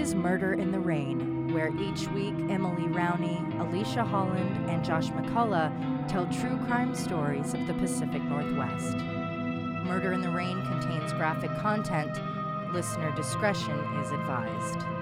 is Murder in the Rain, where each week Emily Rowney, Alicia Holland, and Josh McCullough tell true crime stories of the Pacific Northwest. Murder in the Rain contains graphic content. Listener discretion is advised.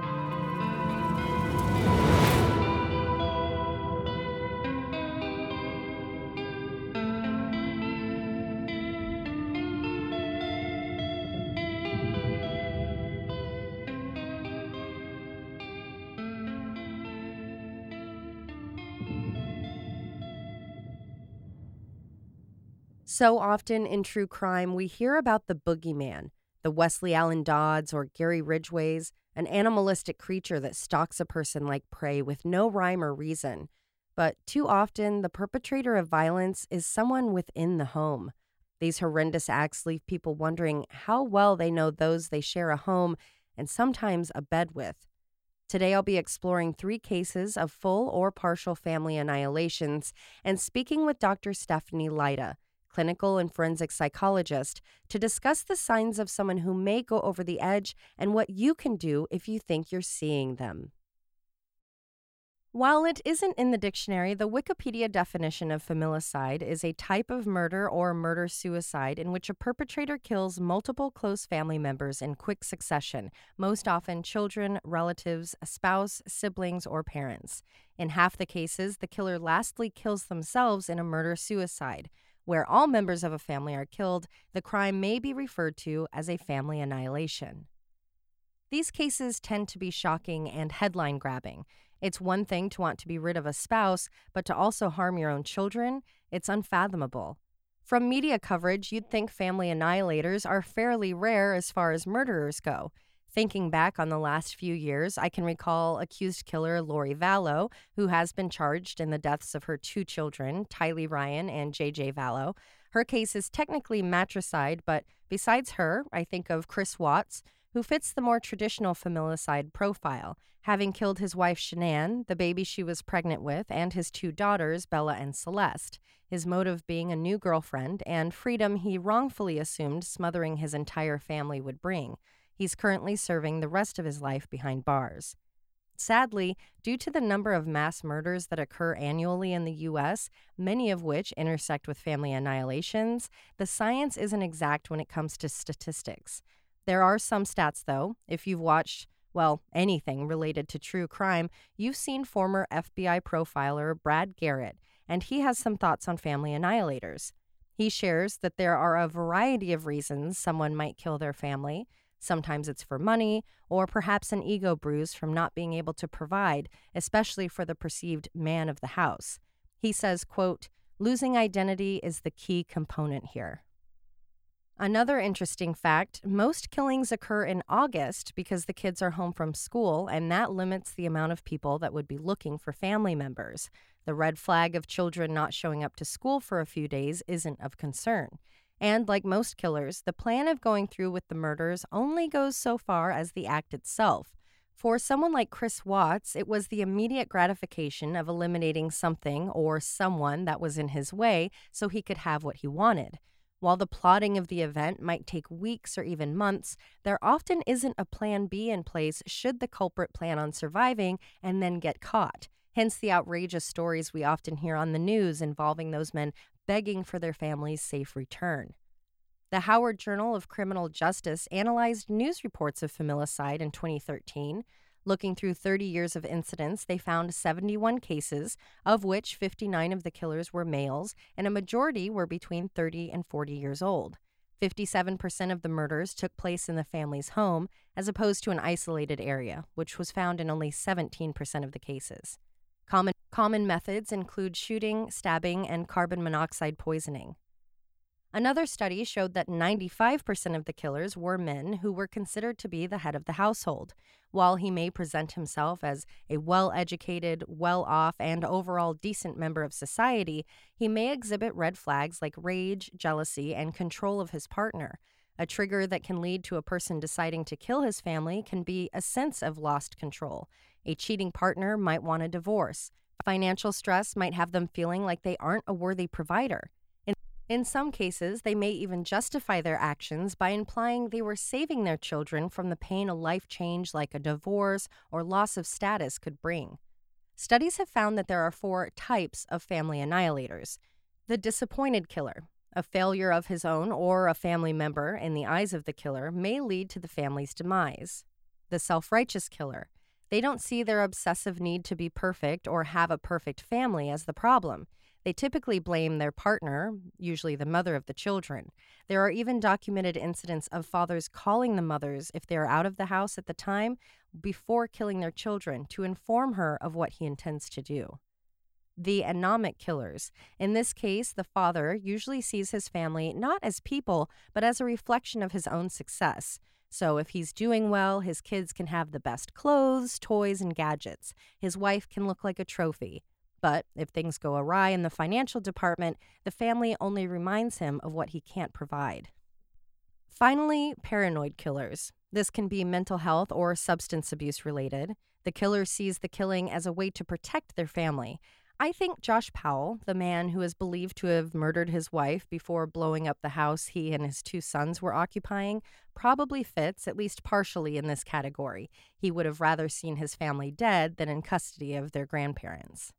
So often in true crime, we hear about the boogeyman, the Westley Allan Dodds or Gary Ridgways, an animalistic creature that stalks a person like prey with no rhyme or reason. But too often, the perpetrator of violence is someone within the home. These horrendous acts leave people wondering how well they know those they share a home and sometimes a bed with. Today, I'll be exploring three cases of full or partial family annihilations and speaking with Dr. Stephanie Lyda clinical and forensic psychologist, to discuss the signs of someone who may go over the edge and what you can do if you think you're seeing them. While it isn't in the dictionary, the Wikipedia definition of familicide is a type of murder or murder suicide in which a perpetrator kills multiple close family members in quick succession, most often children, relatives, a spouse, siblings, or parents. In half the cases, the killer lastly kills themselves in a murder suicide. Where all members of a family are killed, the crime may be referred to as a family annihilation. These cases tend to be shocking and headline grabbing. It's one thing to want to be rid of a spouse, but to also harm your own children, it's unfathomable. From media coverage, you'd think family annihilators are fairly rare as far as murderers go. Thinking back on the last few years, I can recall accused killer Lori Vallow, who has been charged in the deaths of her two children, Tylee Ryan and JJ Vallow. Her case is technically matricide, but besides her, I think of Chris Watts, who fits the more traditional familicide profile, having killed his wife Shanann, the baby she was pregnant with, and his two daughters, Bella and Celeste, his motive being a new girlfriend and freedom he wrongfully assumed smothering his entire family would bring. He's currently serving the rest of his life behind bars. Sadly, due to the number of mass murders that occur annually in the U.S., many of which intersect with family annihilations, the science isn't exact when it comes to statistics. There are some stats, though. If you've watched, well, anything related to true crime, you've seen former FBI profiler Brad Garrett, and he has some thoughts on family annihilators. He shares that there are a variety of reasons someone might kill their family. Sometimes it's for money, or perhaps an ego bruise from not being able to provide, especially for the perceived man of the house. He says, quote, losing identity is the key component here. Another interesting fact most killings occur in August because the kids are home from school, and that limits the amount of people that would be looking for family members. The red flag of children not showing up to school for a few days isn't of concern. And like most killers, the plan of going through with the murders only goes so far as the act itself. For someone like Chris Watts, it was the immediate gratification of eliminating something or someone that was in his way so he could have what he wanted. While the plotting of the event might take weeks or even months, there often isn't a plan B in place should the culprit plan on surviving and then get caught. Hence the outrageous stories we often hear on the news involving those men begging for their family's safe return. The Howard Journal of Criminal Justice analyzed news reports of familicide in 2013. Looking through 30 years of incidents, they found 71 cases, of which 59 of the killers were males, and a majority were between 30 and 40 years old. 57% of the murders took place in the family's home, as opposed to an isolated area, which was found in only 17% of the cases. Common, common methods include shooting, stabbing, and carbon monoxide poisoning. Another study showed that 95% of the killers were men who were considered to be the head of the household. While he may present himself as a well educated, well off, and overall decent member of society, he may exhibit red flags like rage, jealousy, and control of his partner. A trigger that can lead to a person deciding to kill his family can be a sense of lost control. A cheating partner might want a divorce. Financial stress might have them feeling like they aren't a worthy provider. In some cases, they may even justify their actions by implying they were saving their children from the pain a life change like a divorce or loss of status could bring. Studies have found that there are four types of family annihilators the disappointed killer. A failure of his own or a family member in the eyes of the killer may lead to the family's demise. The self righteous killer. They don't see their obsessive need to be perfect or have a perfect family as the problem. They typically blame their partner, usually the mother of the children. There are even documented incidents of fathers calling the mothers if they are out of the house at the time before killing their children to inform her of what he intends to do. The anomic killers. In this case, the father usually sees his family not as people, but as a reflection of his own success. So, if he's doing well, his kids can have the best clothes, toys, and gadgets. His wife can look like a trophy. But if things go awry in the financial department, the family only reminds him of what he can't provide. Finally, paranoid killers. This can be mental health or substance abuse related. The killer sees the killing as a way to protect their family. I think Josh Powell, the man who is believed to have murdered his wife before blowing up the house he and his two sons were occupying, probably fits, at least partially, in this category. He would have rather seen his family dead than in custody of their grandparents.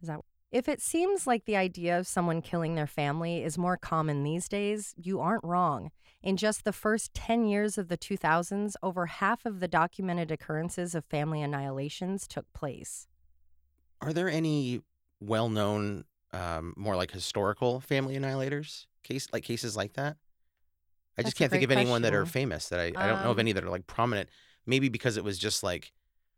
That if it seems like the idea of someone killing their family is more common these days, you aren't wrong. In just the first 10 years of the 2000s, over half of the documented occurrences of family annihilations took place. Are there any well-known, um, more like historical family annihilators case like cases like that? I just That's a can't think of anyone that are famous that I, I don't know of Um, any that are like prominent. Maybe because it was just like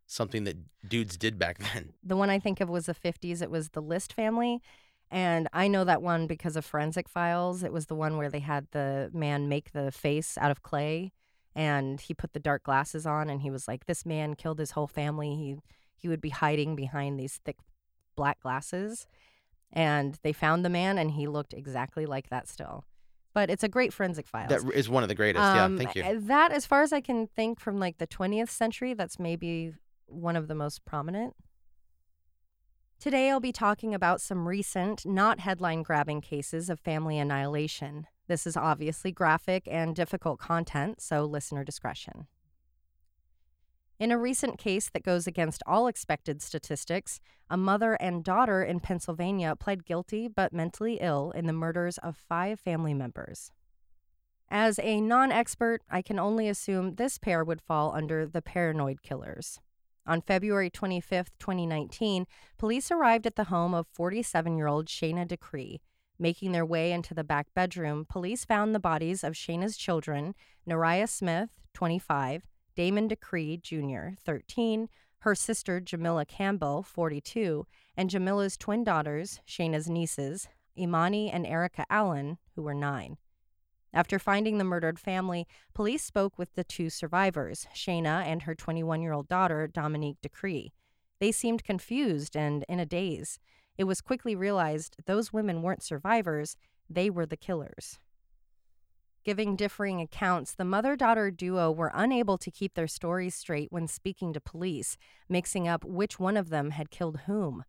something that dudes did back then. The one I think of was the 50s. It was the List family. And I know that one because of Forensic Files. It was the one where they had the man make the face out of clay and he put the dark glasses on and he was like, This man killed his whole family. He he would be hiding behind these thick black glasses. And they found the man and he looked exactly like that still. But it's a great Forensic Files. That is one of the greatest. yeah, Um, thank you. uh, That, as far as I can think from like the 20th century, that's maybe one of the most prominent. Today, I'll be talking about some recent, not headline grabbing cases of family annihilation. This is obviously graphic and difficult content, so listener discretion. In a recent case that goes against all expected statistics, a mother and daughter in Pennsylvania pled guilty but mentally ill in the murders of five family members. As a non expert, I can only assume this pair would fall under the paranoid killers. On February 25, 2019, police arrived at the home of 47 year old Shayna Decree. Making their way into the back bedroom, police found the bodies of Shayna's children, Nariah Smith, 25, Damon Decree Jr., 13, her sister Jamila Campbell, 42, and Jamila's twin daughters, Shayna's nieces, Imani and Erica Allen, who were 9. After finding the murdered family, police spoke with the two survivors, Shayna and her 21 year old daughter, Dominique Decree. They seemed confused and in a daze. It was quickly realized those women weren't survivors, they were the killers. Giving differing accounts, the mother daughter duo were unable to keep their stories straight when speaking to police, mixing up which one of them had killed whom.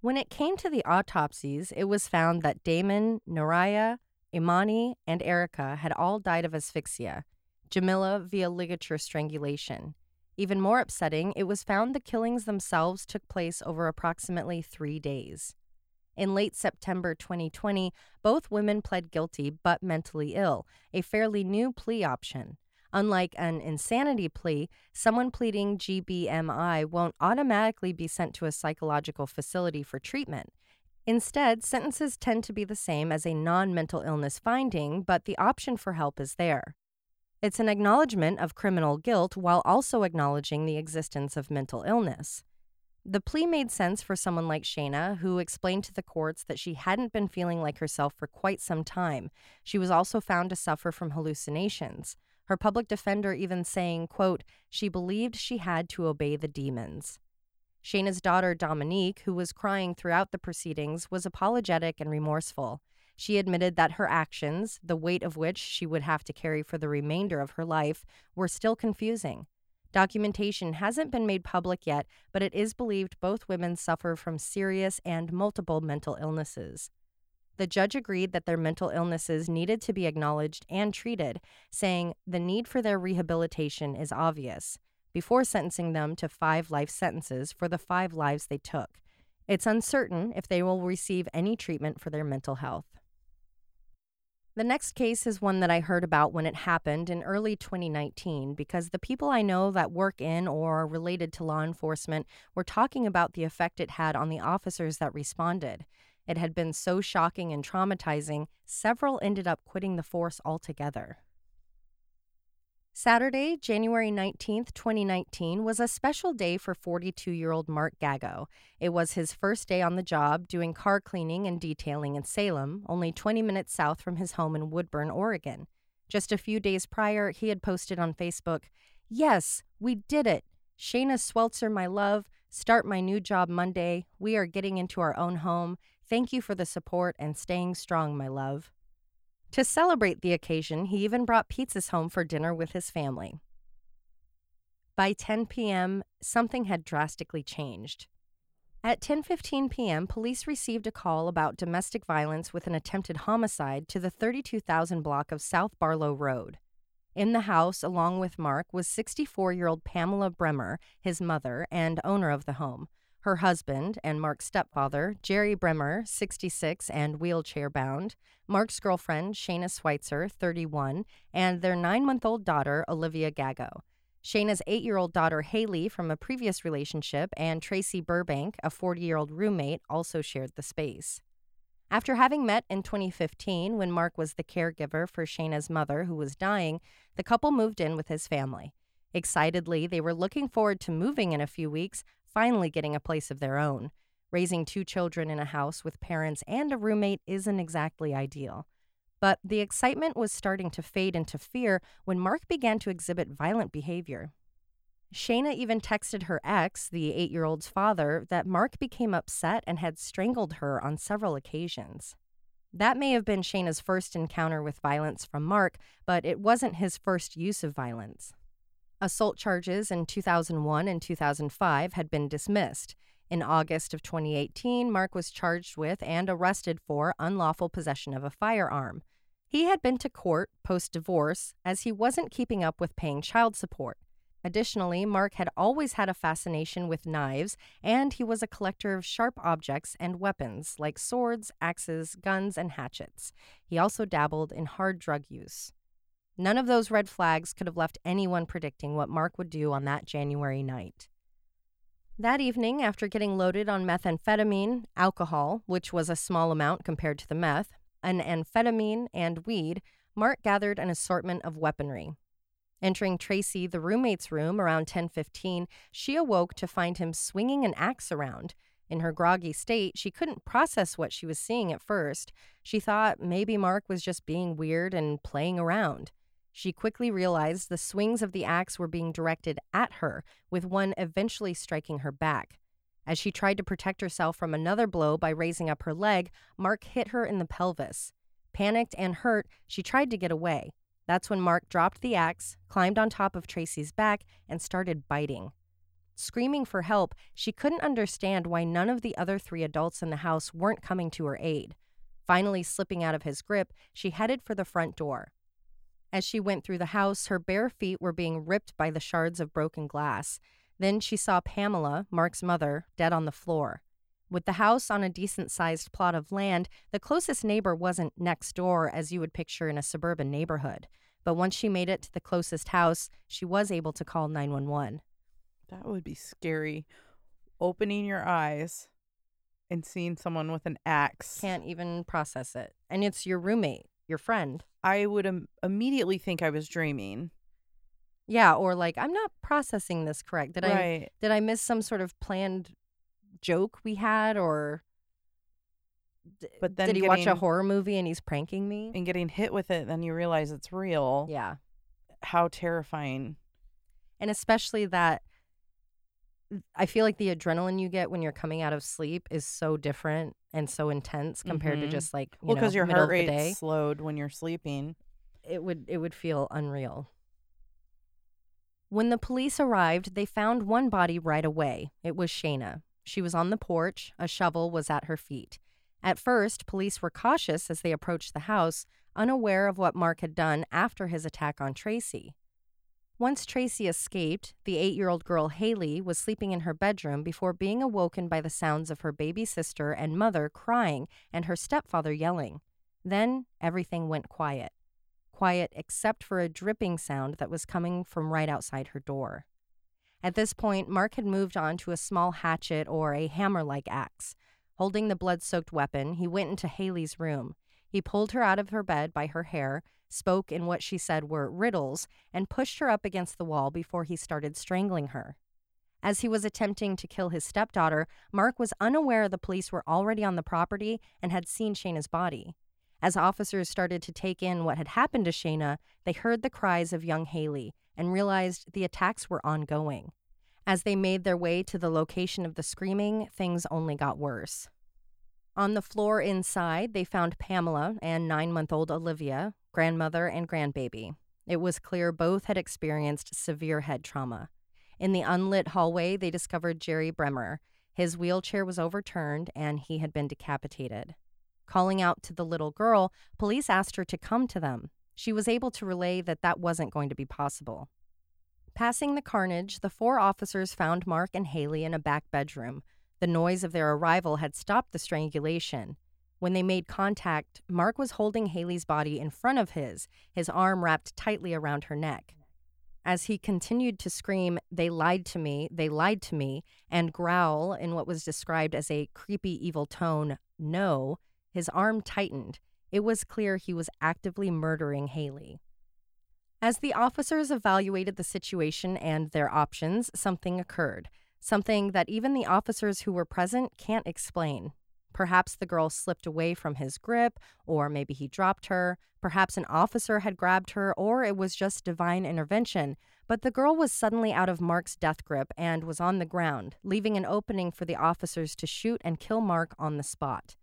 When it came to the autopsies, it was found that Damon, Nariah, Imani, and Erica had all died of asphyxia, Jamila via ligature strangulation. Even more upsetting, it was found the killings themselves took place over approximately three days. In late September 2020, both women pled guilty but mentally ill, a fairly new plea option. Unlike an insanity plea, someone pleading GBMI won't automatically be sent to a psychological facility for treatment. Instead, sentences tend to be the same as a non mental illness finding, but the option for help is there. It's an acknowledgement of criminal guilt while also acknowledging the existence of mental illness. The plea made sense for someone like Shayna, who explained to the courts that she hadn't been feeling like herself for quite some time. She was also found to suffer from hallucinations. Her public defender even saying, quote, she believed she had to obey the demons. Shayna's daughter, Dominique, who was crying throughout the proceedings, was apologetic and remorseful. She admitted that her actions, the weight of which she would have to carry for the remainder of her life, were still confusing. Documentation hasn't been made public yet, but it is believed both women suffer from serious and multiple mental illnesses. The judge agreed that their mental illnesses needed to be acknowledged and treated, saying the need for their rehabilitation is obvious, before sentencing them to five life sentences for the five lives they took. It's uncertain if they will receive any treatment for their mental health. The next case is one that I heard about when it happened in early 2019 because the people I know that work in or are related to law enforcement were talking about the effect it had on the officers that responded. It had been so shocking and traumatizing, several ended up quitting the force altogether. Saturday, January 19th, 2019, was a special day for 42 year old Mark Gago. It was his first day on the job doing car cleaning and detailing in Salem, only 20 minutes south from his home in Woodburn, Oregon. Just a few days prior, he had posted on Facebook Yes, we did it. Shayna Sweitzer, my love, start my new job Monday. We are getting into our own home. Thank you for the support and staying strong, my love. To celebrate the occasion, he even brought pizzas home for dinner with his family. By 10 p.m., something had drastically changed. At 10:15 p.m., police received a call about domestic violence with an attempted homicide to the 32,000 block of South Barlow Road. In the house, along with Mark, was 64-year-old Pamela Bremer, his mother and owner of the home. Her husband and Mark's stepfather, Jerry Bremer, 66 and wheelchair bound, Mark's girlfriend, Shayna Sweitzer, 31, and their nine month old daughter, Olivia Gago. Shayna's eight year old daughter, Haley, from a previous relationship, and Tracy Burbank, a 40 year old roommate, also shared the space. After having met in 2015, when Mark was the caregiver for Shayna's mother, who was dying, the couple moved in with his family. Excitedly, they were looking forward to moving in a few weeks, finally getting a place of their own. Raising two children in a house with parents and a roommate isn't exactly ideal. But the excitement was starting to fade into fear when Mark began to exhibit violent behavior. Shayna even texted her ex, the eight year old's father, that Mark became upset and had strangled her on several occasions. That may have been Shayna's first encounter with violence from Mark, but it wasn't his first use of violence. Assault charges in 2001 and 2005 had been dismissed. In August of 2018, Mark was charged with and arrested for unlawful possession of a firearm. He had been to court post divorce as he wasn't keeping up with paying child support. Additionally, Mark had always had a fascination with knives, and he was a collector of sharp objects and weapons like swords, axes, guns, and hatchets. He also dabbled in hard drug use. None of those red flags could have left anyone predicting what Mark would do on that January night. That evening, after getting loaded on methamphetamine, alcohol, which was a small amount compared to the meth, an amphetamine, and weed, Mark gathered an assortment of weaponry. Entering Tracy, the roommate's room, around 10:15, she awoke to find him swinging an axe around. In her groggy state, she couldn't process what she was seeing at first. She thought maybe Mark was just being weird and playing around. She quickly realized the swings of the axe were being directed at her, with one eventually striking her back. As she tried to protect herself from another blow by raising up her leg, Mark hit her in the pelvis. Panicked and hurt, she tried to get away. That's when Mark dropped the axe, climbed on top of Tracy's back, and started biting. Screaming for help, she couldn't understand why none of the other three adults in the house weren't coming to her aid. Finally, slipping out of his grip, she headed for the front door. As she went through the house, her bare feet were being ripped by the shards of broken glass. Then she saw Pamela, Mark's mother, dead on the floor. With the house on a decent sized plot of land, the closest neighbor wasn't next door as you would picture in a suburban neighborhood. But once she made it to the closest house, she was able to call 911. That would be scary. Opening your eyes and seeing someone with an axe. Can't even process it. And it's your roommate, your friend. I would Im- immediately think I was dreaming. Yeah, or like I'm not processing this correct. Did I right. did I miss some sort of planned joke we had or d- But then did he watch a getting- horror movie and he's pranking me? And getting hit with it, then you realize it's real. Yeah. How terrifying. And especially that I feel like the adrenaline you get when you're coming out of sleep is so different and so intense compared to Mhm. just like you Well, because your heart of the rate's day. slowed when you're sleeping. It would it would feel unreal. When the police arrived, they found one body right away. It was Shayna. She was on the porch, a shovel was at her feet. At first, police were cautious as they approached the house, unaware of what Mark had done after his attack on Tracy. Once Tracy escaped, the eight year old girl Haley was sleeping in her bedroom before being awoken by the sounds of her baby sister and mother crying and her stepfather yelling. Then everything went quiet. Quiet except for a dripping sound that was coming from right outside her door. At this point, Mark had moved on to a small hatchet or a hammer like axe. Holding the blood soaked weapon, he went into Haley's room. He pulled her out of her bed by her hair, spoke in what she said were riddles, and pushed her up against the wall before he started strangling her. As he was attempting to kill his stepdaughter, Mark was unaware the police were already on the property and had seen Shayna's body. As officers started to take in what had happened to Shayna, they heard the cries of young Haley and realized the attacks were ongoing. As they made their way to the location of the screaming, things only got worse. On the floor inside, they found Pamela and nine month old Olivia, grandmother and grandbaby. It was clear both had experienced severe head trauma. In the unlit hallway, they discovered Jerry Bremer. His wheelchair was overturned and he had been decapitated. Calling out to the little girl, police asked her to come to them. She was able to relay that that wasn't going to be possible. Passing the carnage, the four officers found Mark and Haley in a back bedroom. The noise of their arrival had stopped the strangulation. When they made contact, Mark was holding Haley's body in front of his, his arm wrapped tightly around her neck. As he continued to scream, They lied to me, they lied to me, and growl in what was described as a creepy, evil tone, No, his arm tightened. It was clear he was actively murdering Haley. As the officers evaluated the situation and their options, something occurred. Something that even the officers who were present can't explain. Perhaps the girl slipped away from his grip, or maybe he dropped her. Perhaps an officer had grabbed her, or it was just divine intervention. But the girl was suddenly out of Mark's death grip and was on the ground, leaving an opening for the officers to shoot and kill Mark on the spot.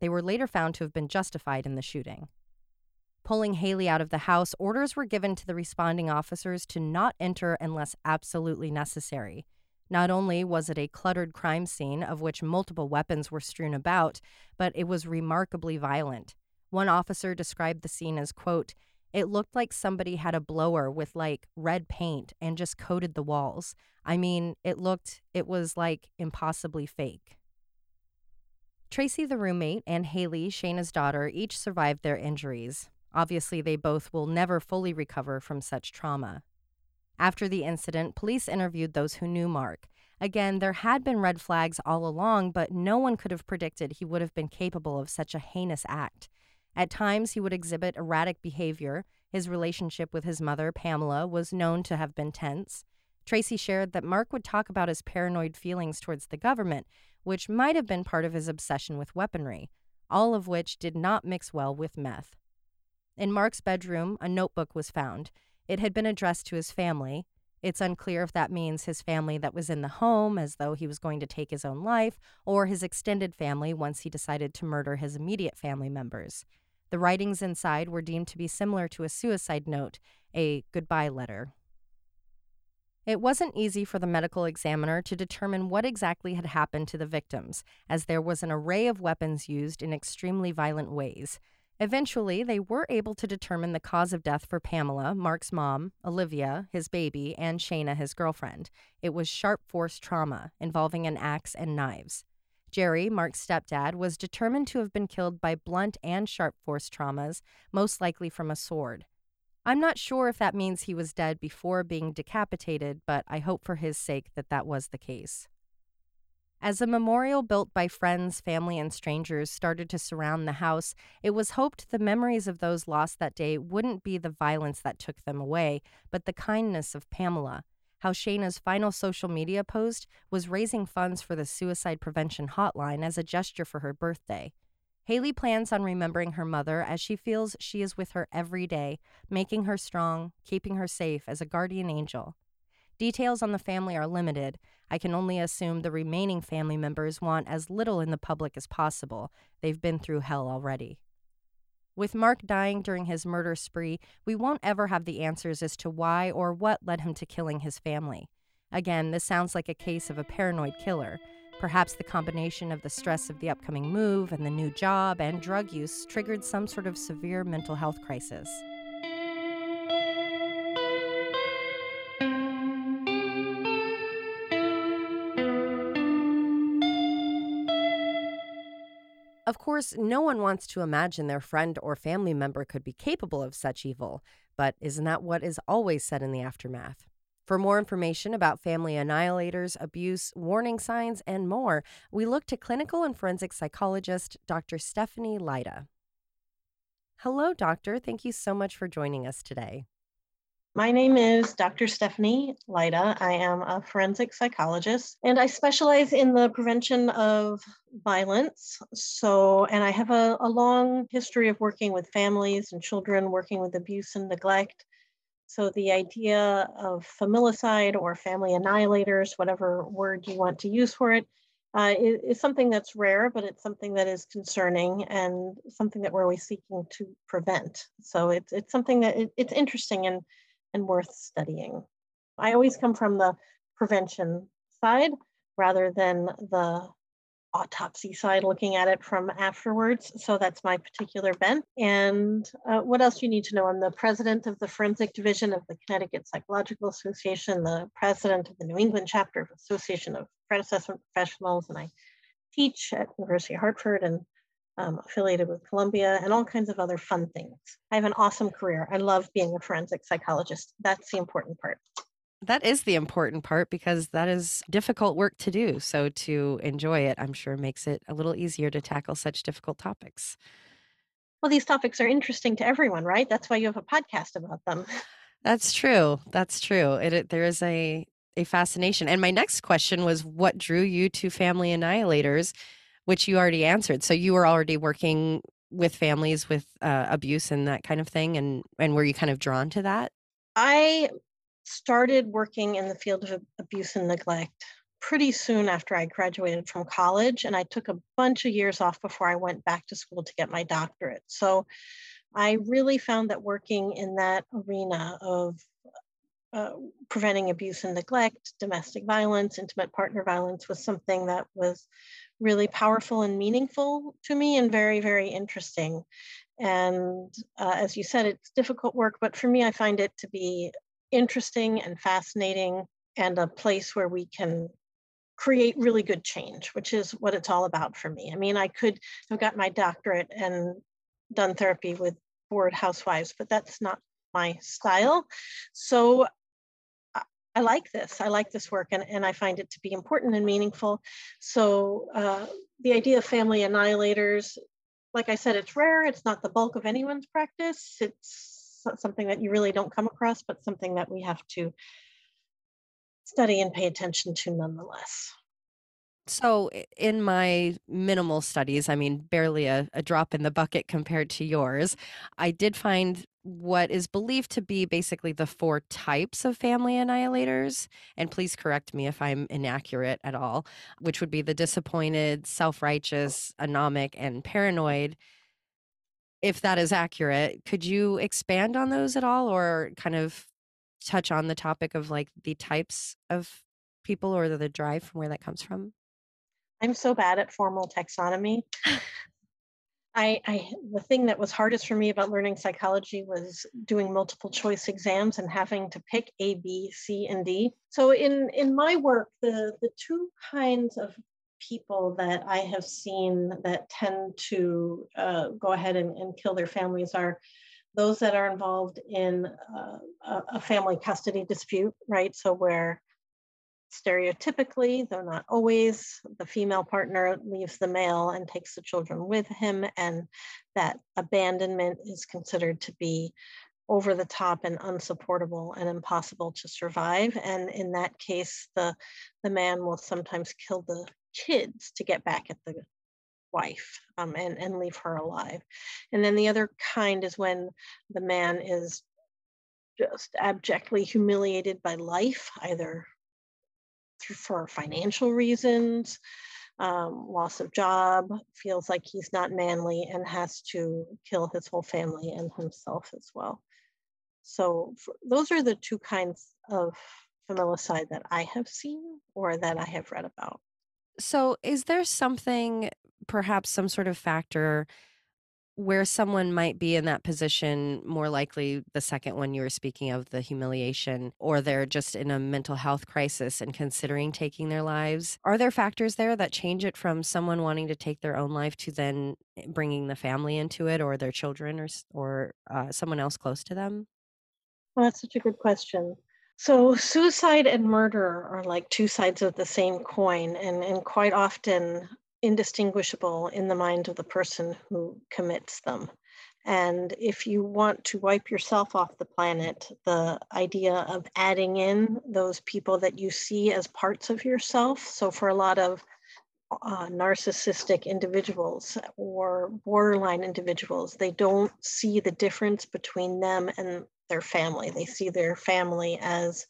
They were later found to have been justified in the shooting. Pulling Haley out of the house, orders were given to the responding officers to not enter unless absolutely necessary. Not only was it a cluttered crime scene of which multiple weapons were strewn about, but it was remarkably violent. One officer described the scene as, quote, it looked like somebody had a blower with like red paint and just coated the walls. I mean, it looked, it was like impossibly fake. Tracy, the roommate, and Haley, Shayna's daughter, each survived their injuries. Obviously, they both will never fully recover from such trauma. After the incident, police interviewed those who knew Mark. Again, there had been red flags all along, but no one could have predicted he would have been capable of such a heinous act. At times, he would exhibit erratic behavior. His relationship with his mother, Pamela, was known to have been tense. Tracy shared that Mark would talk about his paranoid feelings towards the government, which might have been part of his obsession with weaponry, all of which did not mix well with meth. In Mark's bedroom, a notebook was found. It had been addressed to his family. It's unclear if that means his family that was in the home, as though he was going to take his own life, or his extended family once he decided to murder his immediate family members. The writings inside were deemed to be similar to a suicide note, a goodbye letter. It wasn't easy for the medical examiner to determine what exactly had happened to the victims, as there was an array of weapons used in extremely violent ways. Eventually, they were able to determine the cause of death for Pamela, Mark's mom, Olivia, his baby, and Shayna, his girlfriend. It was sharp force trauma involving an axe and knives. Jerry, Mark's stepdad, was determined to have been killed by blunt and sharp force traumas, most likely from a sword. I'm not sure if that means he was dead before being decapitated, but I hope for his sake that that was the case. As a memorial built by friends, family, and strangers started to surround the house, it was hoped the memories of those lost that day wouldn't be the violence that took them away, but the kindness of Pamela. How Shayna's final social media post was raising funds for the suicide prevention hotline as a gesture for her birthday. Haley plans on remembering her mother as she feels she is with her every day, making her strong, keeping her safe as a guardian angel. Details on the family are limited. I can only assume the remaining family members want as little in the public as possible. They've been through hell already. With Mark dying during his murder spree, we won't ever have the answers as to why or what led him to killing his family. Again, this sounds like a case of a paranoid killer. Perhaps the combination of the stress of the upcoming move and the new job and drug use triggered some sort of severe mental health crisis. Of course, no one wants to imagine their friend or family member could be capable of such evil, but isn't that what is always said in the aftermath? For more information about family annihilators, abuse, warning signs, and more, we look to clinical and forensic psychologist Dr. Stephanie Lyda. Hello, doctor. Thank you so much for joining us today. My name is Dr. Stephanie Lyda. I am a forensic psychologist and I specialize in the prevention of violence. So, and I have a, a, long history of working with families and children, working with abuse and neglect. So, the idea of familicide or family annihilators, whatever word you want to use for it, uh, is, is something that's rare, but it's something that is concerning and something that we're always seeking to prevent. So, it's, it's something that it, it's interesting and and worth studying. I always come from the prevention side rather than the autopsy side, looking at it from afterwards. So that's my particular bent. And uh, what else do you need to know? I'm the president of the forensic division of the Connecticut Psychological Association, the president of the New England chapter of Association of Threat Assessment Professionals, and I teach at University of Hartford and um, affiliated with Columbia, and all kinds of other fun things. I have an awesome career. I love being a forensic psychologist. That's the important part. That is the important part because that is difficult work to do. So to enjoy it, I'm sure makes it a little easier to tackle such difficult topics. Well, these topics are interesting to everyone, right? That's why you have a podcast about them. That's true. That's true. It, it there is a a fascination. And my next question was what drew you to Family Annihilators? Which you already answered. So you were already working with families with uh, abuse and that kind of thing, and and were you kind of drawn to that? I started working in the field of abuse and neglect pretty soon after I graduated from college, and I took a bunch of years off before I went back to school to get my doctorate. So I really found that working in that arena of uh, preventing abuse and neglect, domestic violence, intimate partner violence was something that was really powerful and meaningful to me and very, very interesting. And uh, as you said, it's difficult work, but for me, I find it to be interesting and fascinating and a place where we can create really good change, which is what it's all about for me. I mean, I could have got my doctorate and done therapy with bored housewives, but that's not my style. So I like this. I like this work and, and I find it to be important and meaningful. So uh, the idea of family annihilators, like I said, it's rare. It's not the bulk of anyone's practice. It's something that you really don't come across, but something that we have to study and pay attention to nonetheless. So, in my minimal studies, I mean, barely a, a, drop in the bucket compared to yours, I did find what is believed to be basically the four types of family annihilators. And please correct me if I'm inaccurate at all, which would be the disappointed, self righteous, anomic, and paranoid. If that is accurate, could you expand on those at all or kind of touch on the topic of like the types of people or the drive from where that comes from? I'm so bad at formal taxonomy. I, I, the thing that was hardest for me about learning psychology was doing multiple choice exams and having to pick A, B, C, and D. So in in my work, the the two kinds of people that I have seen that tend to uh, go ahead and, and kill their families are those that are involved in uh, a family custody dispute, right? So where Stereotypically, though not always, the female partner leaves the male and takes the children with him, and that abandonment is considered to be over the top and unsupportable and impossible to survive. And in that case, the, the man will sometimes kill the kids to get back at the wife um, and, and leave her alive. And then the other kind is when the man is just abjectly humiliated by life, either for financial reasons, um, loss of job, feels like he's not manly and has to kill his whole family and himself as well. So for, those are the two kinds of familicide that I have seen or that I have read about. So, is there something, perhaps some sort of factor where someone might be in that position more likely the second one you were speaking of the humiliation or they're just in a mental health crisis and considering taking their lives are there factors there that change it from someone wanting to take their own life to then eh, bringing the family into it or their children or or uh, someone else close to them Well, that's such a good question. So, suicide and murder are like two sides of the same coin and, and quite often indistinguishable in the mind of the person who commits them. And if you want to wipe yourself off the planet, the idea of adding in those people that you see as parts of yourself. So, for a lot of uh, narcissistic individuals or borderline individuals, they don't see the difference between them and their family. They see their family as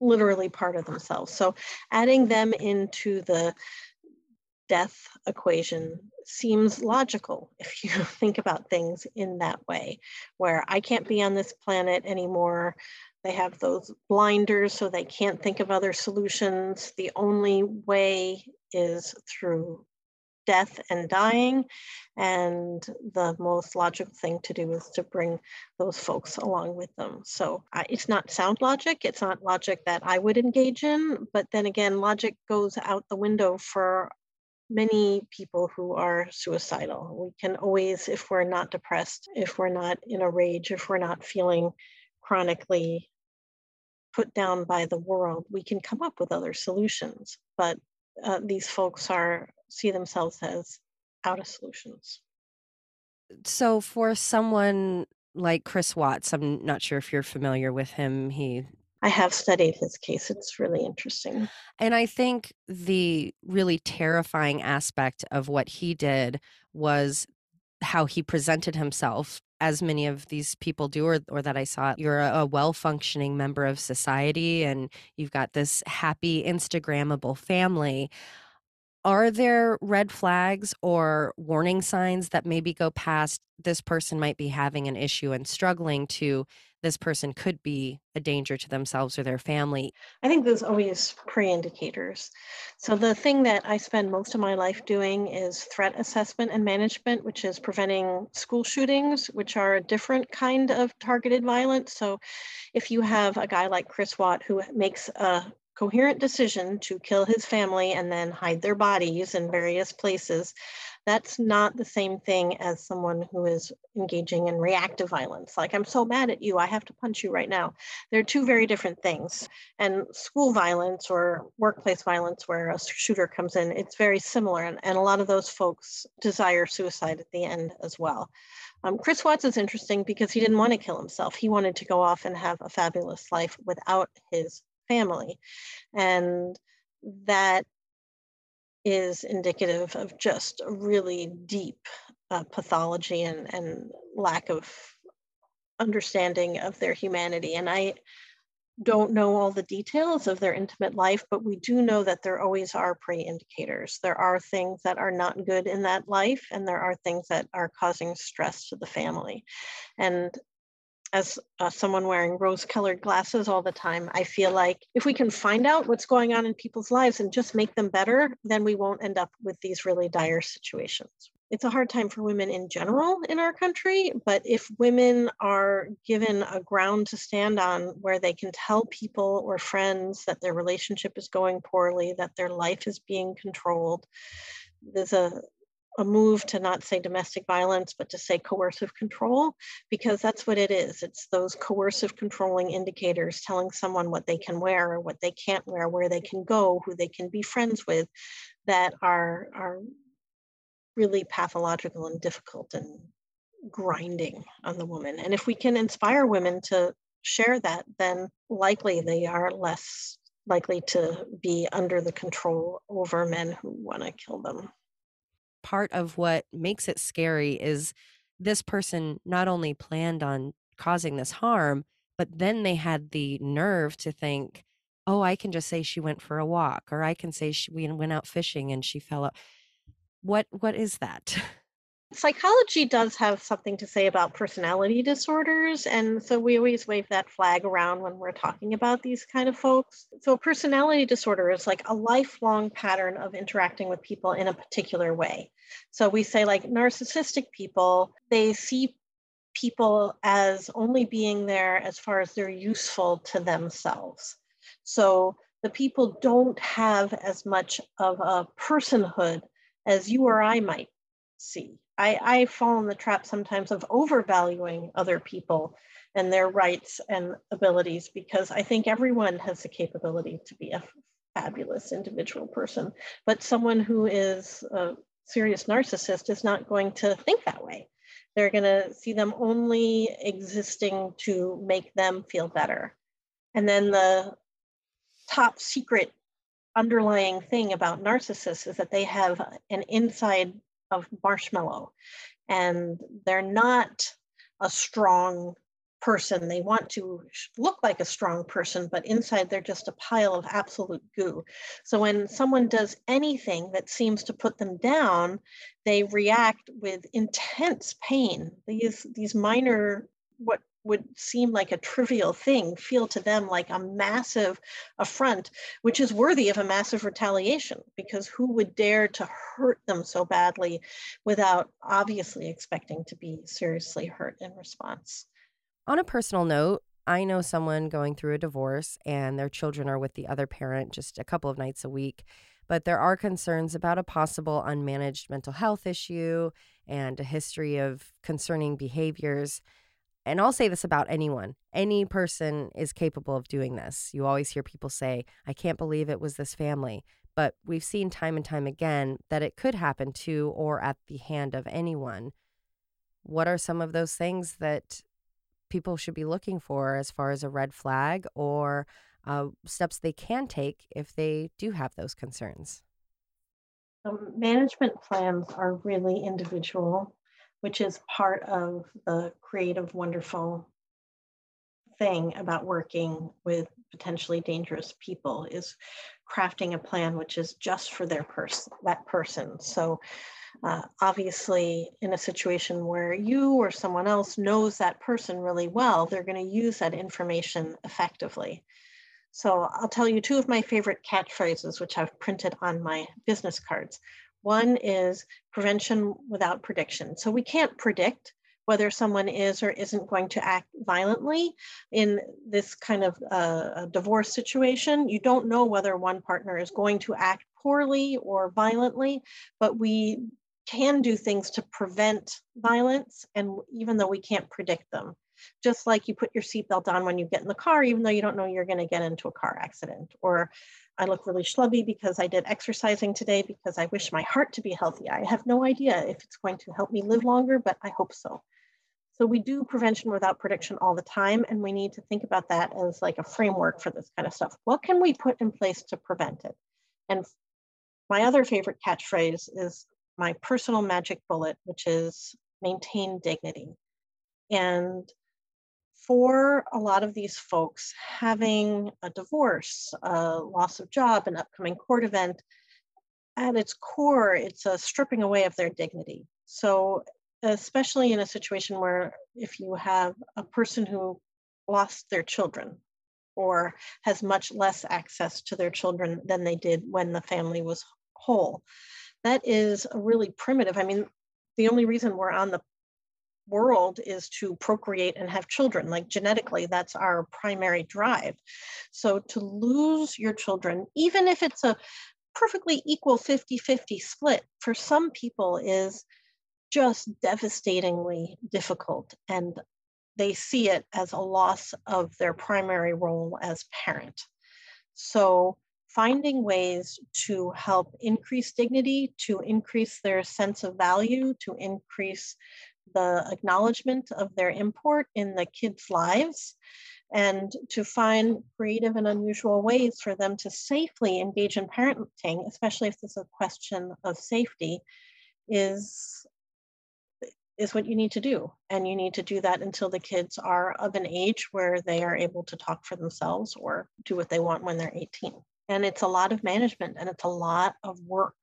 literally part of themselves. So adding them into the death equation seems logical if you think about things in that way, where I can't be on this planet anymore. They have those blinders so they can't think of other solutions. The only way is through death and dying. And the most logical thing to do is to bring those folks along with them. So it's not sound logic. It's not logic that I would engage in. But then again, logic goes out the window for many people who are suicidal. We can always, if we're not depressed, if we're not in a rage, if we're not feeling chronically put down by the world, we can come up with other solutions. But uh, these folks are see themselves as out of solutions. so for someone like chris watts i'm not sure if you're familiar with him he I have studied his case. It's really interesting. And I think the really terrifying aspect of what he did was how he presented himself, as many of these people do, or, or that I saw. You're a, a well functioning member of society and you've got this happy, Instagrammable family. Are there red flags or warning signs that maybe go past this person might be having an issue and struggling to this person could be a danger to themselves or their family? I think there's always pre indicators. So, the thing that I spend most of my life doing is threat assessment and management, which is preventing school shootings, which are a different kind of targeted violence. So, if you have a guy like Chris Watt who makes a coherent decision to kill his family and then hide their bodies in various places, that's not the same thing as someone who is engaging in reactive violence. Like, I'm so mad at you, I have to punch you right now. They're two very different things. And school violence or workplace violence, where a shooter comes in, it's very similar. And, and a lot of those folks desire suicide at the end as well. Um, Chris Watts is interesting because he didn't want to kill himself. He wanted to go off and have a fabulous life without his family. And that is indicative of just a really deep uh, pathology and, and lack of understanding of their humanity. And I don't know all the details of their intimate life, but we do know that there always are pre indicators. There are things that are not good in that life, and there are things that are causing stress to the family. And as uh, someone wearing rose colored glasses all the time, I feel like if we can find out what's going on in people's lives and just make them better, then we won't end up with these really dire situations. It's a hard time for women in general in our country, but if women are given a ground to stand on where they can tell people or friends that their relationship is going poorly, that their life is being controlled, there's a a move to not say domestic violence, but to say coercive control, because that's what it is. It's those coercive controlling indicators telling someone what they can wear or what they can't wear, where they can go, who they can be friends with, that are, are really pathological and difficult and grinding on the woman. And if we can inspire women to share that, then likely they are less likely to be under the control over men who want to kill them part of what makes it scary is this person not only planned on causing this harm, but then they had the nerve to think, oh, I can just say she went for a walk, or I can say she we went out fishing and she fell out. What what is that? Psychology does have something to say about personality disorders. And so we always wave that flag around when we're talking about these kind of folks. So, personality disorder is like a lifelong pattern of interacting with people in a particular way. So, we say, like, narcissistic people, they see people as only being there as far as they're useful to themselves. So, the people don't have as much of a personhood as you or I might see. I, I fall in the trap sometimes of overvaluing other people and their rights and abilities because I think everyone has the capability to be a fabulous individual person. But someone who is a serious narcissist is not going to think that way. They're going to see them only existing to make them feel better. And then the top secret underlying thing about narcissists is that they have an inside of marshmallow and they're not a strong person. They want to look like a strong person, but inside they're just a pile of absolute goo. So when someone does anything that seems to put them down, they react with intense pain. These these minor what would seem like a trivial thing feel to them like a massive affront, which is worthy of a massive retaliation because who would dare to hurt them so badly without obviously expecting to be seriously hurt in response? On a personal note, I know someone going through a divorce and their children are with the other parent just a couple of nights a week, but there are concerns about a possible unmanaged mental health issue and a history of concerning behaviors and I'll say this about anyone any person is capable of doing this. You always hear people say, I can't believe it was this family. But we've seen time and time again that it could happen to or at the hand of anyone. What are some of those things that people should be looking for as far as a red flag or uh, steps they can take if they do have those concerns? Um, management plans are really individual which is part of the creative, wonderful thing about working with potentially dangerous people is crafting a plan which is just for their person that person. So uh, obviously in a situation where you or someone else knows that person really well they're going to use that information effectively. So i'll tell you two of my favorite catchphrases which i've printed on my business cards one is prevention without prediction. So we can't predict whether someone is or isn't going to act violently in this kind of uh, divorce situation. You don't know whether one partner is going to act poorly or violently, but we can do things to prevent violence, and even though we can't predict them. Just like you put your seatbelt on when you get in the car, even though you don't know you're going to get into a car accident, or I look really schlubby because I did exercising today because I wish my heart to be healthy. I have no idea if it's going to help me live longer, but I hope so. So we do prevention without prediction all the time, and we need to think about that as like a framework for this kind of stuff. What can we put in place to prevent it? And my other favorite catchphrase is my personal magic bullet, which is maintain dignity. And for a lot of these folks, having a divorce, a loss of job, an upcoming court event, at its core, it's a stripping away of their dignity. So, especially in a situation where if you have a person who lost their children or has much less access to their children than they did when the family was whole, that is a really primitive. I mean, the only reason we're on the world is to procreate and have children. Like genetically, that's our primary drive. So to lose your children, even if it's a perfectly equal 50 50 split, for some people is just devastatingly difficult. And they see it as a loss of their primary role as parent. So finding ways to help increase dignity, to increase their sense of value, to increase the acknowledgement of their import in the kids' lives and to find creative and unusual ways for them to safely engage in parenting, especially if this is a question of safety, is is what you need to do. And you need to do that until the kids are of an age where they are able to talk for themselves or do what they want when they're 18. And it's a lot of management and it's a lot of work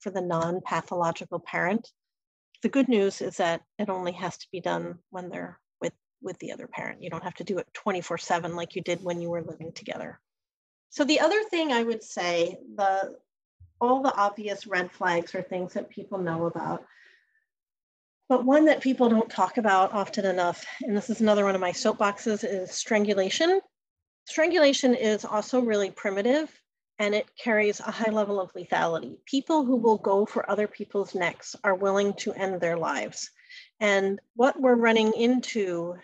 for the non pathological parent the good news is that it only has to be done when they're with with the other parent. You don't have to do it 24/7 like you did when you were living together. So the other thing I would say, the all the obvious red flags are things that people know about. But one that people don't talk about often enough, and this is another one of my soapboxes, is strangulation. Strangulation is also really primitive and it carries a high level of lethality. People who will go for other people's necks are willing to end their lives. And what we're running into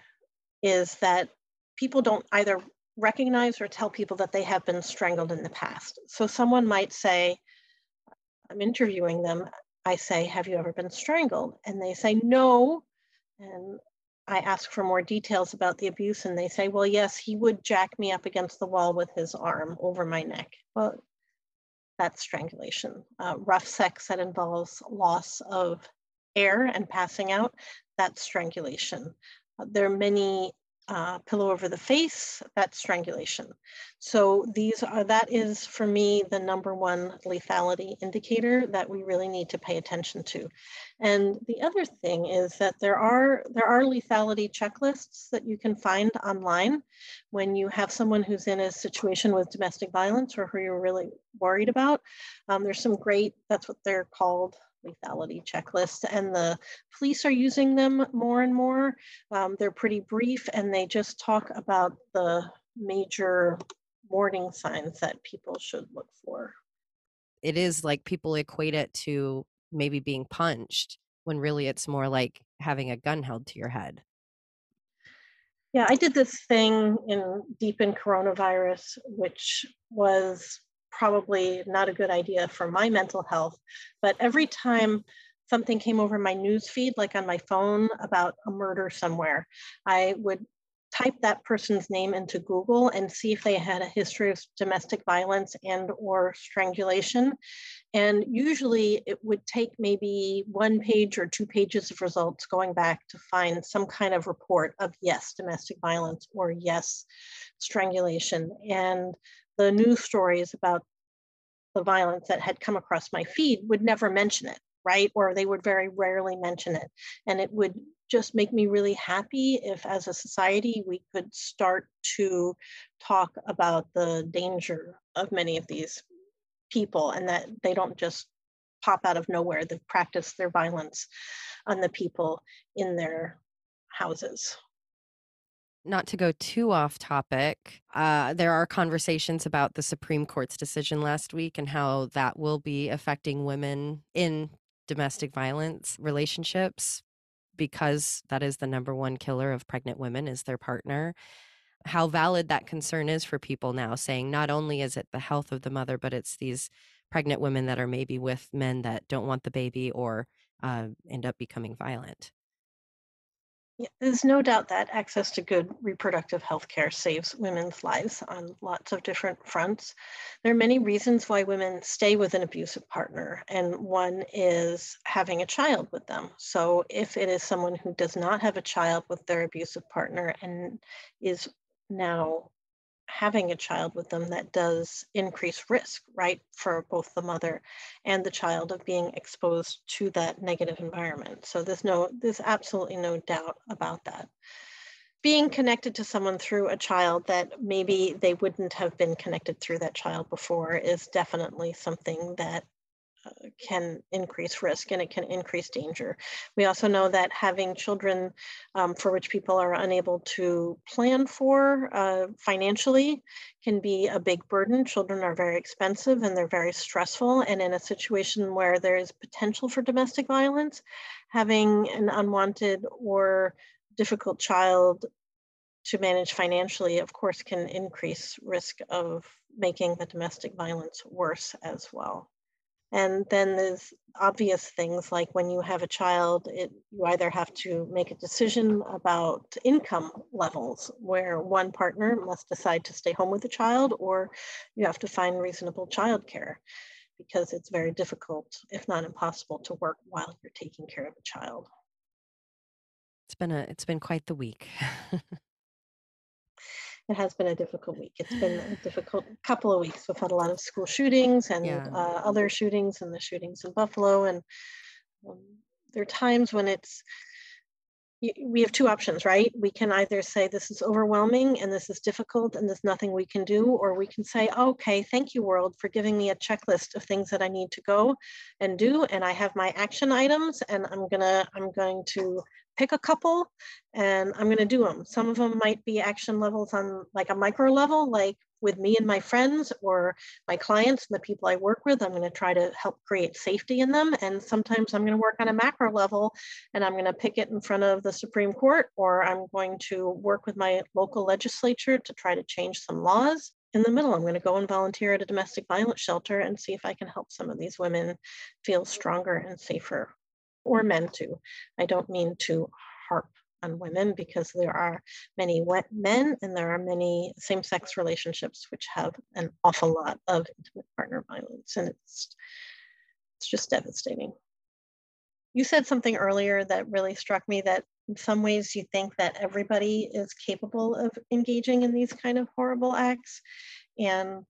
is that people don't either recognize or tell people that they have been strangled in the past. So someone might say, I'm interviewing them. I say, Have you ever been strangled? And they say, No. And I ask for more details about the abuse, and they say, Well, yes, he would jack me up against the wall with his arm over my neck. Well, that's strangulation. Uh, rough sex that involves loss of air and passing out, that's strangulation. Uh, there are many uh, pillow over the face, that's strangulation. So these are, that is for me, the number one lethality indicator that we really need to pay attention to. And the other thing is that there are, there are lethality checklists that you can find online when you have someone who's in a situation with domestic violence or who you're really worried about. Um, there's some great, that's what they're called, lethality checklist, and the police are using them more and more. Um, they're pretty brief, and they just talk about the major warning signs that people should look for. It is like people equate it to maybe being punched when really it's more like having a gun held to your head. Yeah, I did this thing in deep in coronavirus, which was probably not a good idea for my mental health. But every time something came over my news feed, like on my phone about a murder somewhere, I would type that person's name into Google and see if they had a history of domestic violence and or strangulation. And usually it would take maybe one page or two pages of results going back to find some kind of report of yes, domestic violence or yes, strangulation. And the news stories about the violence that had come across my feed would never mention it, right? Or they would very rarely mention it. And it would just make me really happy if, as a society, we could start to talk about the danger of many of these people and that they don't just pop out of nowhere, they practice their violence on the people in their houses not to go too off topic, uh, there are conversations about the Supreme Court's decision last week and how that will be affecting women in domestic violence relationships because that is the number one killer of pregnant women is their partner. How valid that concern is for people now saying not only is it the health of the mother but it's these pregnant women that are maybe with men that don't want the baby or uh, end up becoming violent yeah, there's no doubt that access to good reproductive health care saves women's lives on lots of different fronts. There are many reasons why women stay with an abusive partner, and one is having a child with them. So, if it is someone who does not have a child with their abusive partner and is now having a child with them that does increase risk, right, for both the mother and the child of being exposed to that negative environment. So there's no, there's absolutely no doubt about that. Being connected to someone through a child that maybe they wouldn't have been connected through that child before is definitely something that can increase risk and it can increase danger. We also know that having children um, for which people are unable to plan for uh, financially can be a big burden. Children are very expensive and they're very stressful. And in a situation where there is potential for domestic violence, having an unwanted or difficult child to manage financially, of course, can increase risk of making the domestic violence worse as well. And then there's obvious things like when you have a child, it, you either have to make a decision about income levels, where one partner must decide to stay home with the child, or you have to find reasonable childcare because it's very difficult, if not impossible, to work while you're taking care of a child. It's been a it's been quite the week. it has been a difficult week. It's been a difficult couple of weeks. We've had a lot of school shootings and Yeah. uh, other shootings, and the shootings in Buffalo, and um, there are times when it's we have two options, right? We can either say this is overwhelming and this is difficult and there's nothing we can do, or we can say, okay, thank you, world, for giving me a checklist of things that I need to go and do. And I have my action items and I'm gonna, I'm going to pick a couple and I'm gonna do them. Some of them might be action levels on like a micro level, like with me and my friends or my clients and the people I work with. I'm going to try to help create safety in them. And sometimes I'm going to work on a macro level and I'm going to pick it in front of the Supreme Court or I'm going to work with my local legislature to try to change some laws. In the middle, I'm going to go and volunteer at a domestic violence shelter and see if I can help some of these women feel stronger and safer, or mm-hmm. men too. I don't mean to harp on women because there are many wet men and there are many same-sex relationships which have an awful lot of intimate partner violence and it's it's just devastating. You said something earlier that really struck me that in some ways you think that everybody is capable of engaging in these kind of horrible acts and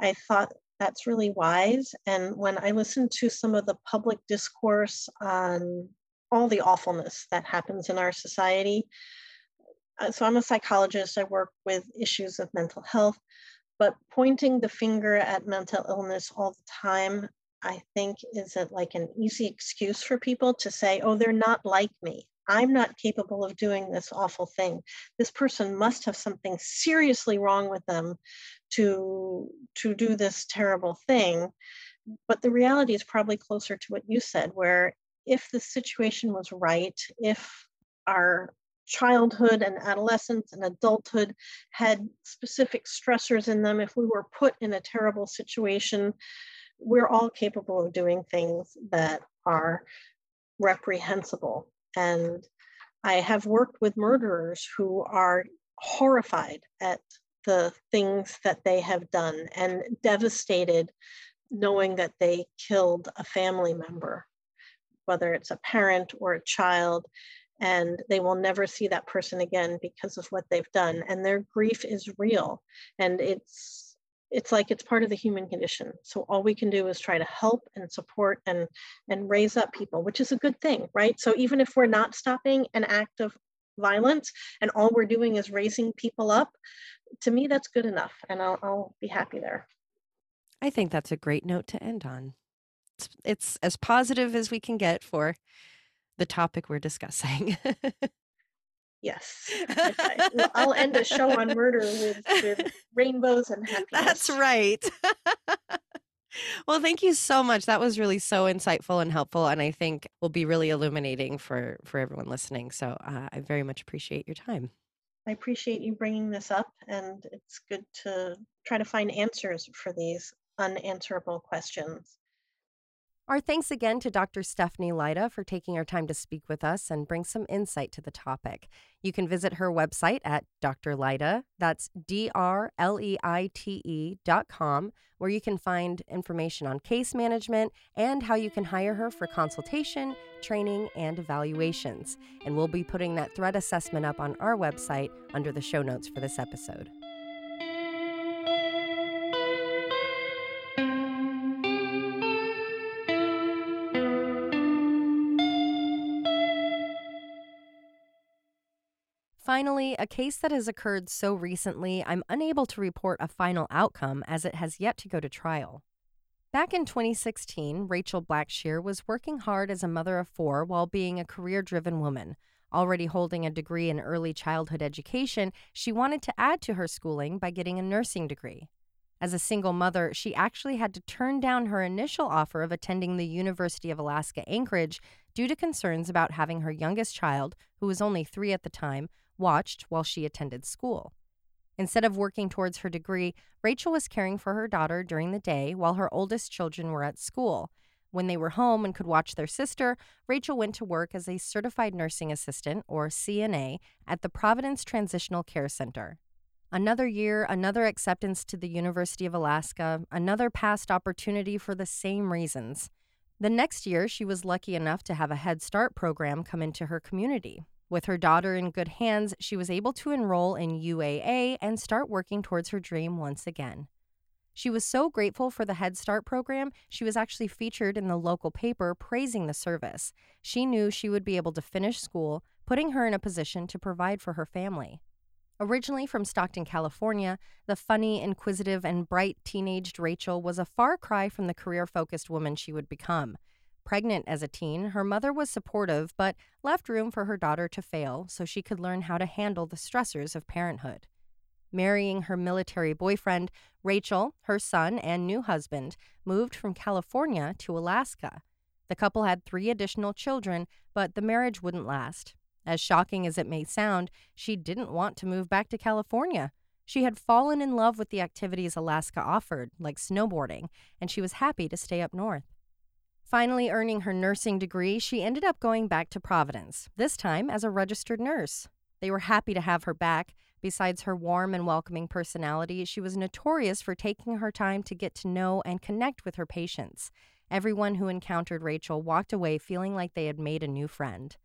I thought that's really wise. And when I listen to some of the public discourse on all the awfulness that happens in our society. Uh, so I'm a psychologist, I work with issues of mental health, but pointing the finger at mental illness all the time, I think is it like an easy excuse for people to say, oh, they're not like me. I'm not capable of doing this awful thing. This person must have something seriously wrong with them to, to do this terrible thing. But the reality is probably closer to what you said, where if the situation was right, if our childhood and adolescence and adulthood had specific stressors in them, if we were put in a terrible situation, we're all capable of doing things that are reprehensible. And I have worked with murderers who are horrified at the things that they have done and devastated knowing that they killed a family member whether it's a parent or a child, and they will never see that person again because of what they've done. And their grief is real. And it's it's like it's part of the human condition. So all we can do is try to help and support and and raise up people, which is a good thing, right? So even if we're not stopping an act of violence and all we're doing is raising people up, to me that's good enough, and I'll, I'll be happy there. I think that's a great note to end on it's, it's as positive as we can get for the topic we're discussing. yes. Well, I'll end a show on murder with, with rainbows and happiness. That's right. well, thank you so much. That was really so insightful and helpful, and I think will be really illuminating for for everyone listening. So uh, I very much appreciate your time. I appreciate you bringing this up, and it's good to try to find answers for these unanswerable questions. Our thanks again to Dr. Stephanie Leite for taking her time to speak with us and bring some insight to the topic. You can visit her website at Dr. Leite, that's D R L E I T E dot com, where you can find information on case management and how you can hire her for consultation, training, and evaluations. And we'll be putting that threat assessment up on our website under the show notes for this episode. Finally, a case that has occurred so recently, I'm unable to report a final outcome as it has yet to go to trial. Back in 2016, Rachel Blackshear was working hard as a mother of four while being a career driven woman. Already holding a degree in early childhood education, she wanted to add to her schooling by getting a nursing degree. As a single mother, she actually had to turn down her initial offer of attending the University of Alaska Anchorage due to concerns about having her youngest child, who was only three at the time, watched while she attended school. Instead of working towards her degree, Rachel was caring for her daughter during the day while her oldest children were at school. When they were home and could watch their sister, Rachel went to work as a certified nursing assistant, or CNA, at the Providence Transitional Care Center. Another year, another acceptance to the University of Alaska, another past opportunity for the same reasons. The next year, she was lucky enough to have a Head Start program come into her community. With her daughter in good hands, she was able to enroll in UAA and start working towards her dream once again. She was so grateful for the Head Start program, she was actually featured in the local paper praising the service. She knew she would be able to finish school, putting her in a position to provide for her family. Originally from Stockton, California, the funny, inquisitive, and bright teenaged Rachel was a far cry from the career focused woman she would become. Pregnant as a teen, her mother was supportive but left room for her daughter to fail so she could learn how to handle the stressors of parenthood. Marrying her military boyfriend, Rachel, her son, and new husband moved from California to Alaska. The couple had three additional children, but the marriage wouldn't last. As shocking as it may sound, she didn't want to move back to California. She had fallen in love with the activities Alaska offered, like snowboarding, and she was happy to stay up north. Finally, earning her nursing degree, she ended up going back to Providence, this time as a registered nurse. They were happy to have her back. Besides her warm and welcoming personality, she was notorious for taking her time to get to know and connect with her patients. Everyone who encountered Rachel walked away feeling like they had made a new friend.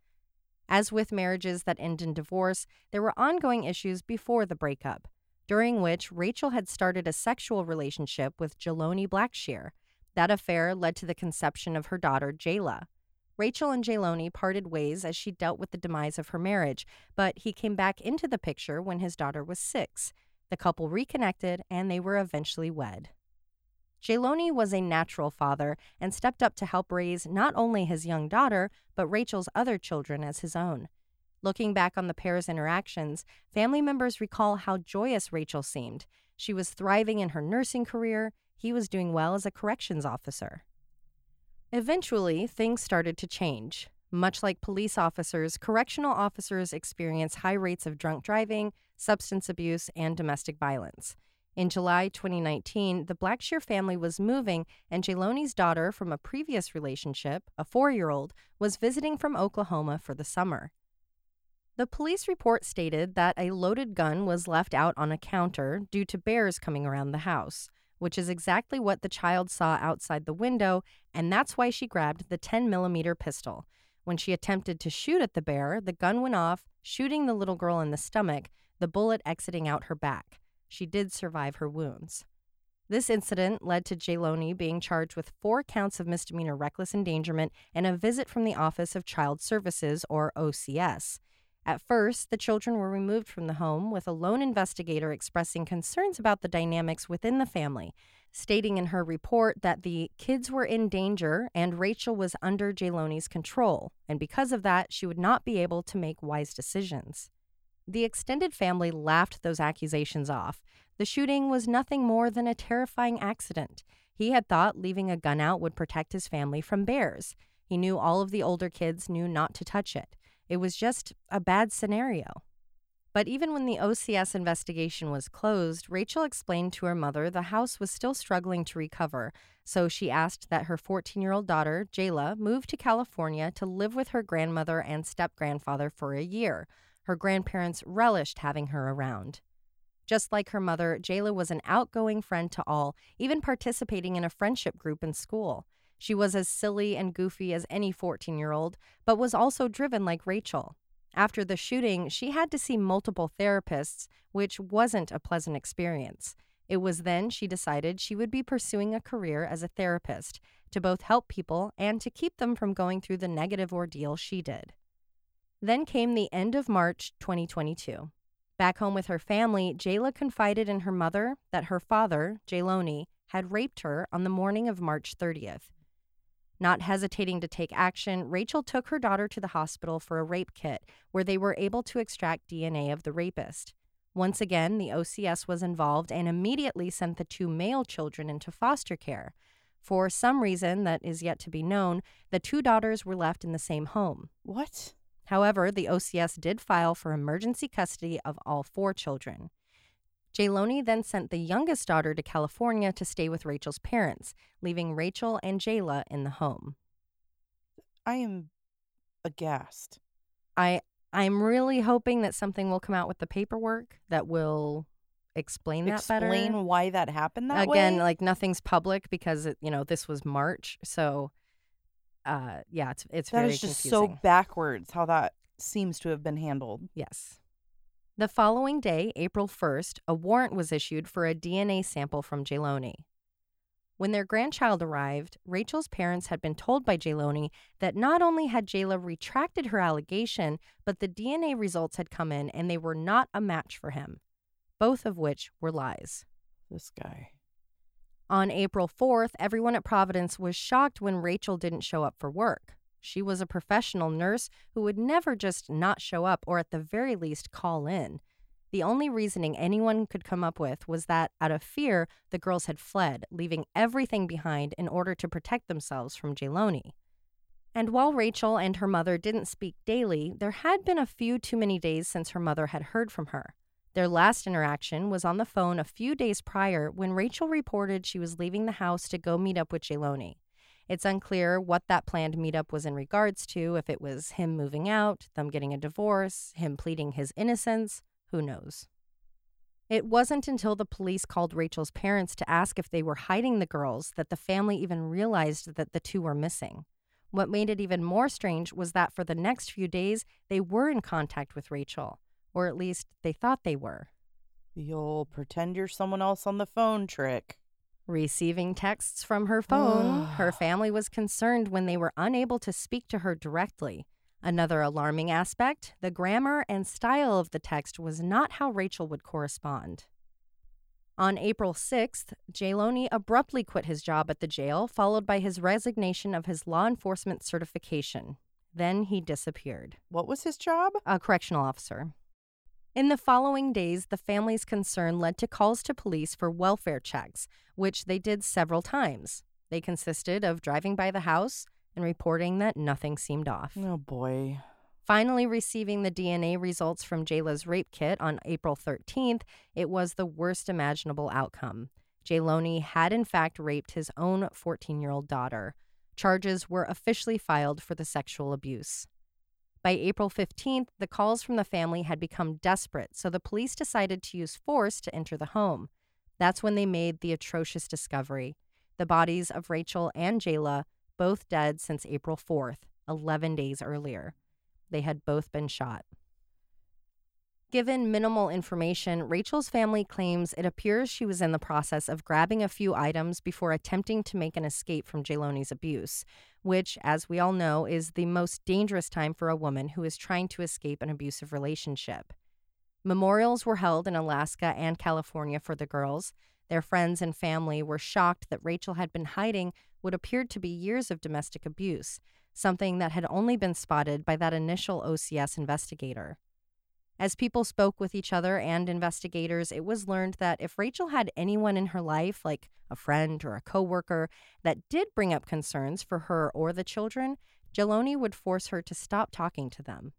As with marriages that end in divorce, there were ongoing issues before the breakup, during which Rachel had started a sexual relationship with Jeloni Blackshear. That affair led to the conception of her daughter, Jayla. Rachel and Jeloni parted ways as she dealt with the demise of her marriage, but he came back into the picture when his daughter was six. The couple reconnected and they were eventually wed. Jeloni was a natural father and stepped up to help raise not only his young daughter, but Rachel's other children as his own. Looking back on the pair's interactions, family members recall how joyous Rachel seemed. She was thriving in her nursing career, he was doing well as a corrections officer. Eventually, things started to change. Much like police officers, correctional officers experience high rates of drunk driving, substance abuse, and domestic violence. In July 2019, the Blackshear family was moving, and Jeloni's daughter from a previous relationship, a four year old, was visiting from Oklahoma for the summer. The police report stated that a loaded gun was left out on a counter due to bears coming around the house which is exactly what the child saw outside the window, and that's why she grabbed the 10 millimeter pistol. When she attempted to shoot at the bear, the gun went off, shooting the little girl in the stomach, the bullet exiting out her back. She did survive her wounds. This incident led to Jeloni being charged with four counts of misdemeanor reckless endangerment and a visit from the Office of Child Services, or OCS. At first, the children were removed from the home, with a lone investigator expressing concerns about the dynamics within the family, stating in her report that the kids were in danger and Rachel was under Jeloni's control, and because of that, she would not be able to make wise decisions. The extended family laughed those accusations off. The shooting was nothing more than a terrifying accident. He had thought leaving a gun out would protect his family from bears. He knew all of the older kids knew not to touch it. It was just a bad scenario. But even when the OCS investigation was closed, Rachel explained to her mother the house was still struggling to recover, so she asked that her 14 year old daughter, Jayla, move to California to live with her grandmother and step grandfather for a year. Her grandparents relished having her around. Just like her mother, Jayla was an outgoing friend to all, even participating in a friendship group in school. She was as silly and goofy as any 14 year old, but was also driven like Rachel. After the shooting, she had to see multiple therapists, which wasn't a pleasant experience. It was then she decided she would be pursuing a career as a therapist to both help people and to keep them from going through the negative ordeal she did. Then came the end of March 2022. Back home with her family, Jayla confided in her mother that her father, Jeloni, had raped her on the morning of March 30th. Not hesitating to take action, Rachel took her daughter to the hospital for a rape kit where they were able to extract DNA of the rapist. Once again, the OCS was involved and immediately sent the two male children into foster care. For some reason that is yet to be known, the two daughters were left in the same home. What? However, the OCS did file for emergency custody of all four children. Jeloni then sent the youngest daughter to California to stay with Rachel's parents, leaving Rachel and Jayla in the home. I am aghast. I I'm really hoping that something will come out with the paperwork that will explain that better. Explain why that happened that way. Again, way. like nothing's public because it, you know this was March, so uh yeah, it's it's that very is just confusing. so backwards how that seems to have been handled. Yes. The following day, April 1st, a warrant was issued for a DNA sample from Jeloni. When their grandchild arrived, Rachel's parents had been told by Jeloni that not only had Jayla retracted her allegation, but the DNA results had come in and they were not a match for him, both of which were lies. This guy. On April 4th, everyone at Providence was shocked when Rachel didn't show up for work. She was a professional nurse who would never just not show up or at the very least call in. The only reasoning anyone could come up with was that, out of fear, the girls had fled, leaving everything behind in order to protect themselves from Jeloni. And while Rachel and her mother didn't speak daily, there had been a few too many days since her mother had heard from her. Their last interaction was on the phone a few days prior when Rachel reported she was leaving the house to go meet up with Jeloni. It's unclear what that planned meetup was in regards to, if it was him moving out, them getting a divorce, him pleading his innocence, who knows. It wasn't until the police called Rachel's parents to ask if they were hiding the girls that the family even realized that the two were missing. What made it even more strange was that for the next few days, they were in contact with Rachel, or at least they thought they were. You'll pretend you're someone else on the phone trick. Receiving texts from her phone, her family was concerned when they were unable to speak to her directly. Another alarming aspect the grammar and style of the text was not how Rachel would correspond. On April 6th, Jeloni abruptly quit his job at the jail, followed by his resignation of his law enforcement certification. Then he disappeared. What was his job? A correctional officer. In the following days, the family's concern led to calls to police for welfare checks, which they did several times. They consisted of driving by the house and reporting that nothing seemed off. Oh boy. Finally, receiving the DNA results from Jayla's rape kit on April 13th, it was the worst imaginable outcome. Jeloni had, in fact, raped his own 14 year old daughter. Charges were officially filed for the sexual abuse. By April 15th, the calls from the family had become desperate, so the police decided to use force to enter the home. That's when they made the atrocious discovery the bodies of Rachel and Jayla, both dead since April 4th, 11 days earlier. They had both been shot. Given minimal information, Rachel's family claims it appears she was in the process of grabbing a few items before attempting to make an escape from Jeloni's abuse, which, as we all know, is the most dangerous time for a woman who is trying to escape an abusive relationship. Memorials were held in Alaska and California for the girls. Their friends and family were shocked that Rachel had been hiding what appeared to be years of domestic abuse, something that had only been spotted by that initial OCS investigator. As people spoke with each other and investigators, it was learned that if Rachel had anyone in her life, like a friend or a coworker, that did bring up concerns for her or the children, Jeloni would force her to stop talking to them.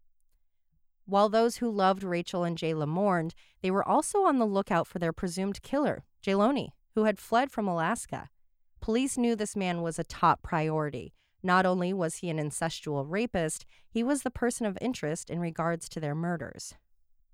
While those who loved Rachel and Jayla mourned, they were also on the lookout for their presumed killer, Jeloni, who had fled from Alaska. Police knew this man was a top priority. Not only was he an incestual rapist, he was the person of interest in regards to their murders.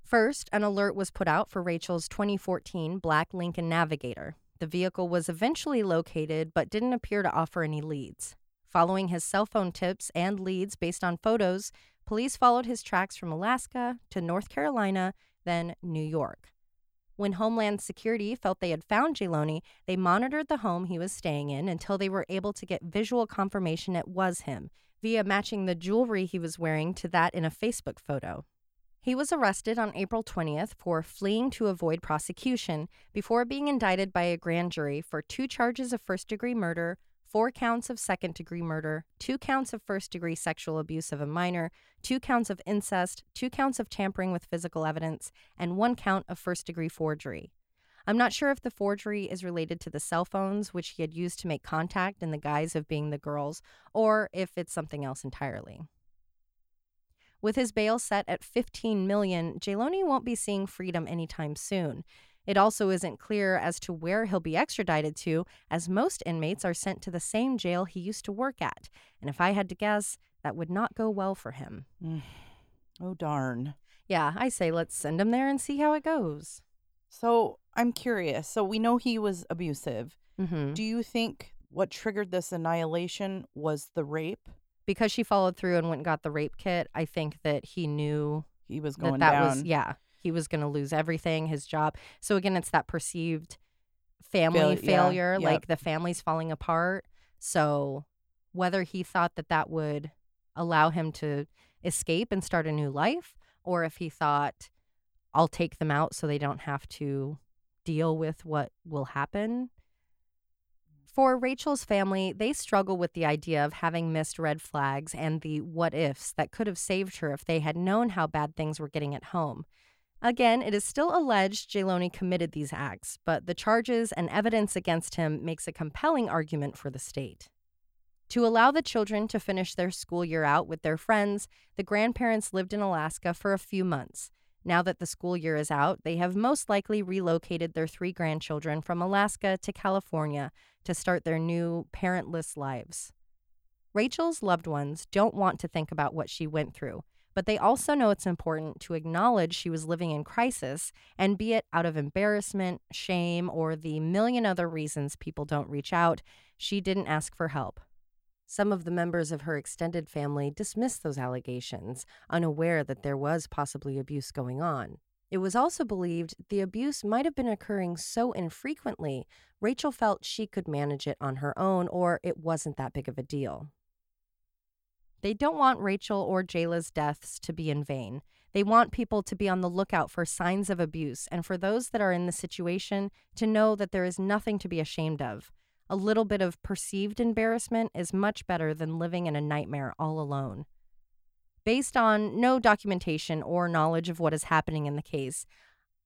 First, an alert was put out for Rachel's 2014 black Lincoln Navigator. The vehicle was eventually located but didn't appear to offer any leads. Following his cell phone tips and leads based on photos, police followed his tracks from Alaska to North Carolina, then New York. When Homeland Security felt they had found Jeloni, they monitored the home he was staying in until they were able to get visual confirmation it was him via matching the jewelry he was wearing to that in a Facebook photo. He was arrested on April 20th for fleeing to avoid prosecution before being indicted by a grand jury for two charges of first degree murder, four counts of second degree murder, two counts of first degree sexual abuse of a minor, two counts of incest, two counts of tampering with physical evidence, and one count of first degree forgery. I'm not sure if the forgery is related to the cell phones which he had used to make contact in the guise of being the girls, or if it's something else entirely. With his bail set at 15 million, Jeloni won't be seeing freedom anytime soon. It also isn't clear as to where he'll be extradited to, as most inmates are sent to the same jail he used to work at. And if I had to guess, that would not go well for him. Oh, darn. Yeah, I say let's send him there and see how it goes. So I'm curious. So we know he was abusive. Mm-hmm. Do you think what triggered this annihilation was the rape? Because she followed through and went and got the rape kit, I think that he knew He was that going that down. was, yeah. he was going to lose everything, his job. So again, it's that perceived family Fail- yeah, failure, yep. like the family's falling apart. So whether he thought that that would allow him to escape and start a new life, or if he thought, I'll take them out so they don't have to deal with what will happen. For Rachel's family, they struggle with the idea of having missed red flags and the what ifs that could have saved her if they had known how bad things were getting at home. Again, it is still alleged Jeloni committed these acts, but the charges and evidence against him makes a compelling argument for the state. To allow the children to finish their school year out with their friends, the grandparents lived in Alaska for a few months. Now that the school year is out, they have most likely relocated their three grandchildren from Alaska to California to start their new parentless lives. Rachel's loved ones don't want to think about what she went through, but they also know it's important to acknowledge she was living in crisis, and be it out of embarrassment, shame, or the million other reasons people don't reach out, she didn't ask for help. Some of the members of her extended family dismissed those allegations, unaware that there was possibly abuse going on. It was also believed the abuse might have been occurring so infrequently, Rachel felt she could manage it on her own or it wasn't that big of a deal. They don't want Rachel or Jayla's deaths to be in vain. They want people to be on the lookout for signs of abuse and for those that are in the situation to know that there is nothing to be ashamed of. A little bit of perceived embarrassment is much better than living in a nightmare all alone. Based on no documentation or knowledge of what is happening in the case,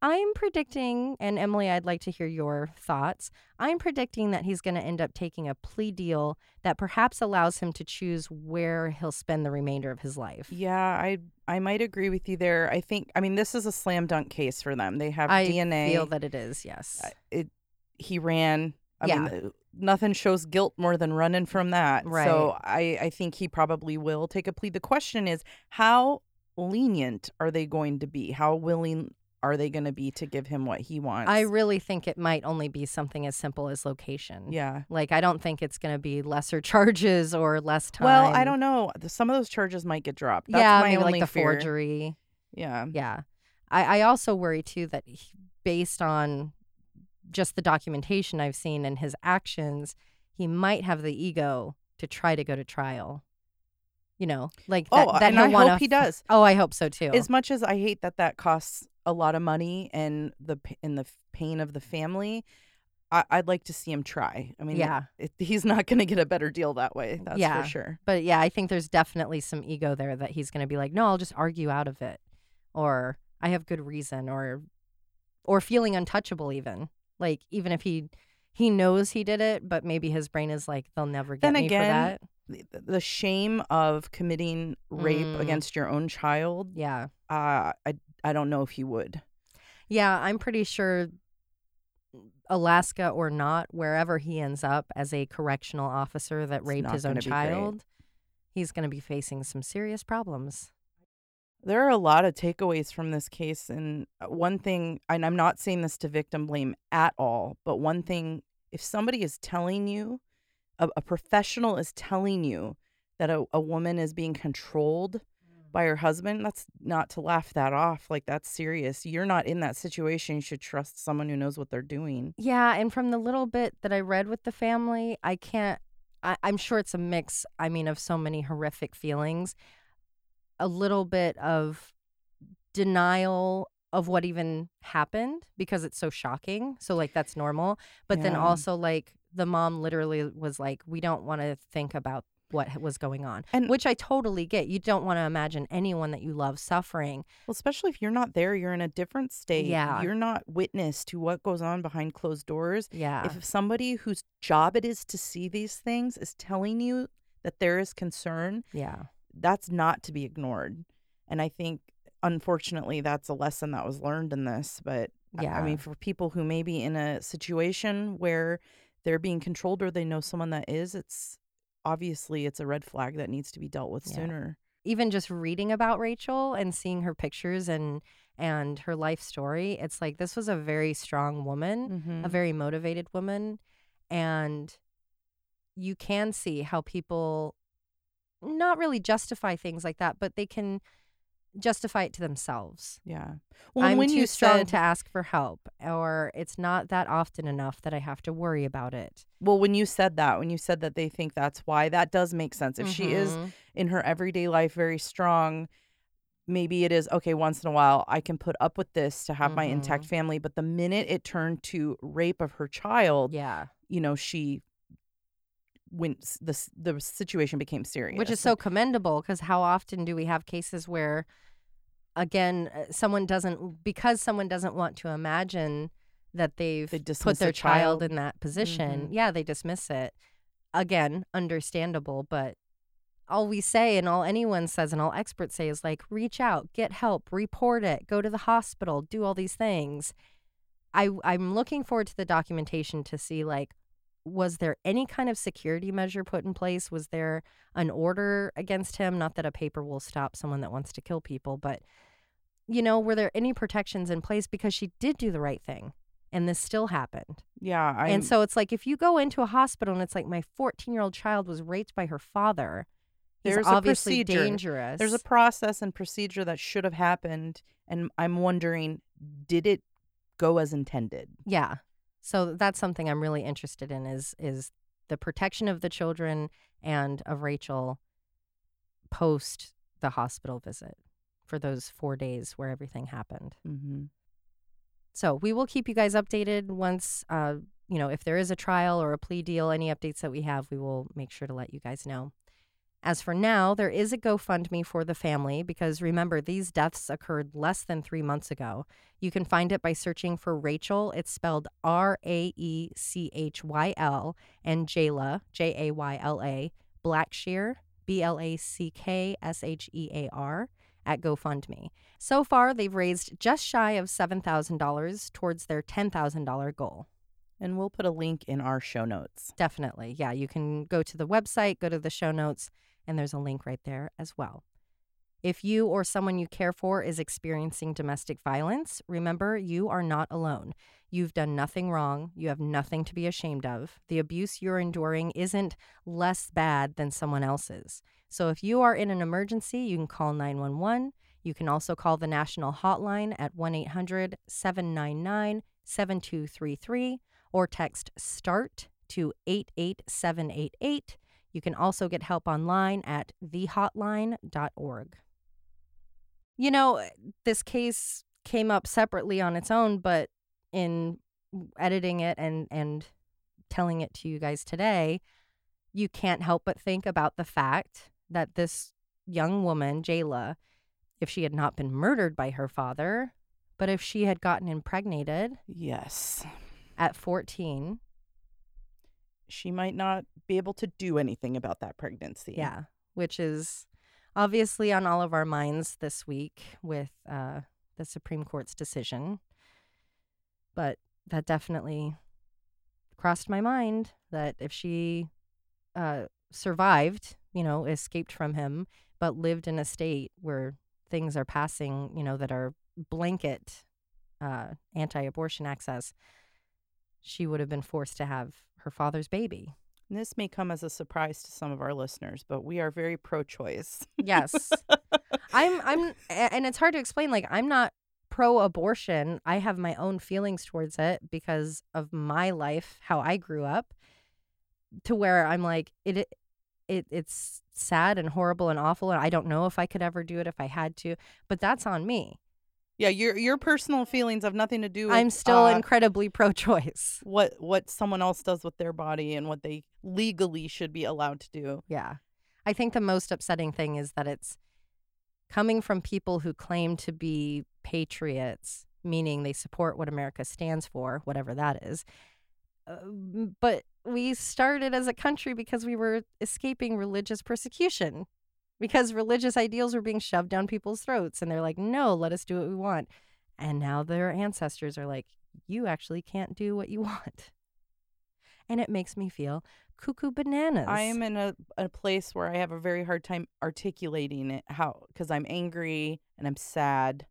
I'm predicting, and Emily, I'd like to hear your thoughts. I'm predicting that he's going to end up taking a plea deal that perhaps allows him to choose where he'll spend the remainder of his life. Yeah, I I might agree with you there. I think I mean this is a slam dunk case for them. They have I DNA. I feel that it is, yes. Uh, it he ran. I Yeah. mean, nothing shows guilt more than running from that. Right. So I I think he probably will take a plea. The question is how lenient are they going to be? How willing are they going to be to give him what he wants? I really think it might only be something as simple as location. yeah. Like, I don't think it's going to be lesser charges or less time. Well, I don't know. Some of those charges might get dropped. That's yeah, my maybe like the fear. forgery. Yeah. Yeah. I, I also worry too that he, based on just the documentation I've seen and his actions, he might have the ego to try to go to trial. You know, like that. Oh, that and I hope he does. Oh, I hope so too. As much as I hate that that costs a lot of money and the and the pain of the family, I, I'd like to see him try. I mean, Yeah. it, he's not going to get a better deal that way. That's Yeah. for sure. But yeah, I think there's definitely some ego there that he's going to be like, no, I'll just argue out of it, or I have good reason, or or feeling untouchable even. Like even if he he knows he did it, but maybe his brain is like, they'll never get Then me again, for that. The, shame of committing rape Mm. against your own child, Yeah, uh, I I don't know if he would. yeah, I'm pretty sure. Alaska or not, wherever he ends up as a correctional officer that It's raped his own gonna great. child, he's going to be facing some serious problems. There are a lot of takeaways from this case. And uh, one thing, and I'm not saying this to victim blame at all, but one thing, if somebody is telling you, a, a professional is telling you that a, a woman is being controlled by her husband, that's not to laugh that off. Like, that's serious. You're not in that situation. You should trust someone who knows what they're doing. Yeah, and from the little bit that I read with the family, I can't. I, I'm sure it's a mix. I mean, of so many horrific feelings, a little bit of denial of what even happened because it's so shocking. So like that's normal, but then also like the mom literally was like, "We don't want to think about." What was going on, And- which I totally get. You don't want to imagine anyone that you love suffering. Well, especially if you're not there, you're in a different state. Yeah. You're not witness to what goes on behind closed doors. Yeah, If somebody whose job it is to see these things is telling you that there is concern, yeah, that's not to be ignored. And I think, unfortunately, that's a lesson that was learned in this. But yeah. I mean, for people who may be in a situation where they're being controlled or they know someone that is, it's obviously it's a red flag that needs to be dealt with Yeah. sooner. even just reading about Rachel and seeing her pictures and and her life story, it's like this was a very strong woman, Mhm. a very motivated woman, and you can see how people not really justify things like that, but they can justify it to themselves. Yeah. Well, I'm when too you strong said to ask for help, or it's not that often enough that I have to worry about it. well, when you said that, when you said that they think that's why, that does make sense. If she is Mhm. in her everyday life very strong, maybe it is okay once in a while I can put up with this to have my intact Mhm. family, but the minute it turned to rape of her child, yeah, you know, she when the the situation became serious. which is so commendable because how often do we have cases where, again, uh, someone doesn't because someone doesn't want to imagine that they've They put their child child. in that position. Mhm. Yeah, they dismiss it. Again, understandable, but all we say and all anyone says and all experts say is like reach out, get help, report it, go to the hospital, do all these things. I I'm looking forward to the documentation to see like was there any kind of security measure put in place? Was there an order against him? Not that a paper will stop someone that wants to kill people, but you know, were there any protections in place because she did do the right thing and this still happened? yeah, I'm, and so it's like if you go into a hospital and it's like my 14 year old child was raped by her father, he's There's a obviously procedure. dangerous. there's a process and procedure that should have happened, and I'm wondering, did it go as intended? yeah. So that's something I'm really interested in is is the protection of the children and of Rachel post the hospital visit for those four days where everything happened. Mm-hmm. So we will keep you guys updated once, uh, you know, if there is a trial or a plea deal, any updates that we have, we will make sure to let you guys know. As for now, there is a GoFundMe for the family because remember, these deaths occurred less than three months ago. You can find it by searching for Rachel. It's spelled R A E C H Y L and Jayla, J A Y L A, Blackshear, B L A C K S H E A R, at GoFundMe. So far, they've raised just shy of $7,000 towards their $10,000 goal. And we'll put a link in our show notes. Definitely. Yeah, you can go to the website, go to the show notes, and there's a link right there as well. If you or someone you care for is experiencing domestic violence, remember you are not alone. You've done nothing wrong. You have nothing to be ashamed of. The abuse you're enduring isn't less bad than someone else's. So if you are in an emergency, you can call 911. You can also call the national hotline at 1 800 799 7233 or text START to 88788. You can also get help online at thehotline.org. You know, eh, this case came up separately on its own, but in editing it and, and telling it to you guys today, you can't help but think about the fact that this young woman, Jayla, if she had not been murdered by her father, but if she had gotten impregnated Yes. at 14, She might not be able to do anything about that pregnancy. Yeah, which is obviously on all of our minds this week with uh, the Supreme Court's decision. But that definitely crossed my mind that if she uh, survived, you know, escaped from him, but lived in a state where things are passing, you know, that are blanket uh, anti abortion access, she would have been forced to have her father's baby. This may come as a surprise to some of our listeners, but we are very pro choice. Yes. I'm I'm and it's hard to explain like I'm not pro abortion. I have my own feelings towards it because of my life, how I grew up to where I'm like it it it's sad and horrible and awful and I don't know if I could ever do it if I had to, but that's on me. Yeah, your your personal feelings have nothing to do with I'm still uh, incredibly pro choice. what what someone else does with their body and what they legally should be allowed to do. Yeah. I think the most upsetting thing is that it's coming from people who claim to be patriots, meaning they support what America stands for, whatever that is. Uh, but we started as a country because we were escaping religious persecution, because religious ideals were being shoved down people's throats. And they're like, no, let us do what we want. And now their ancestors are like, you actually can't do what you want. And it makes me feel cuckoo bananas. I am in a, a place where I have a very hard time articulating it how because I'm angry and I'm sad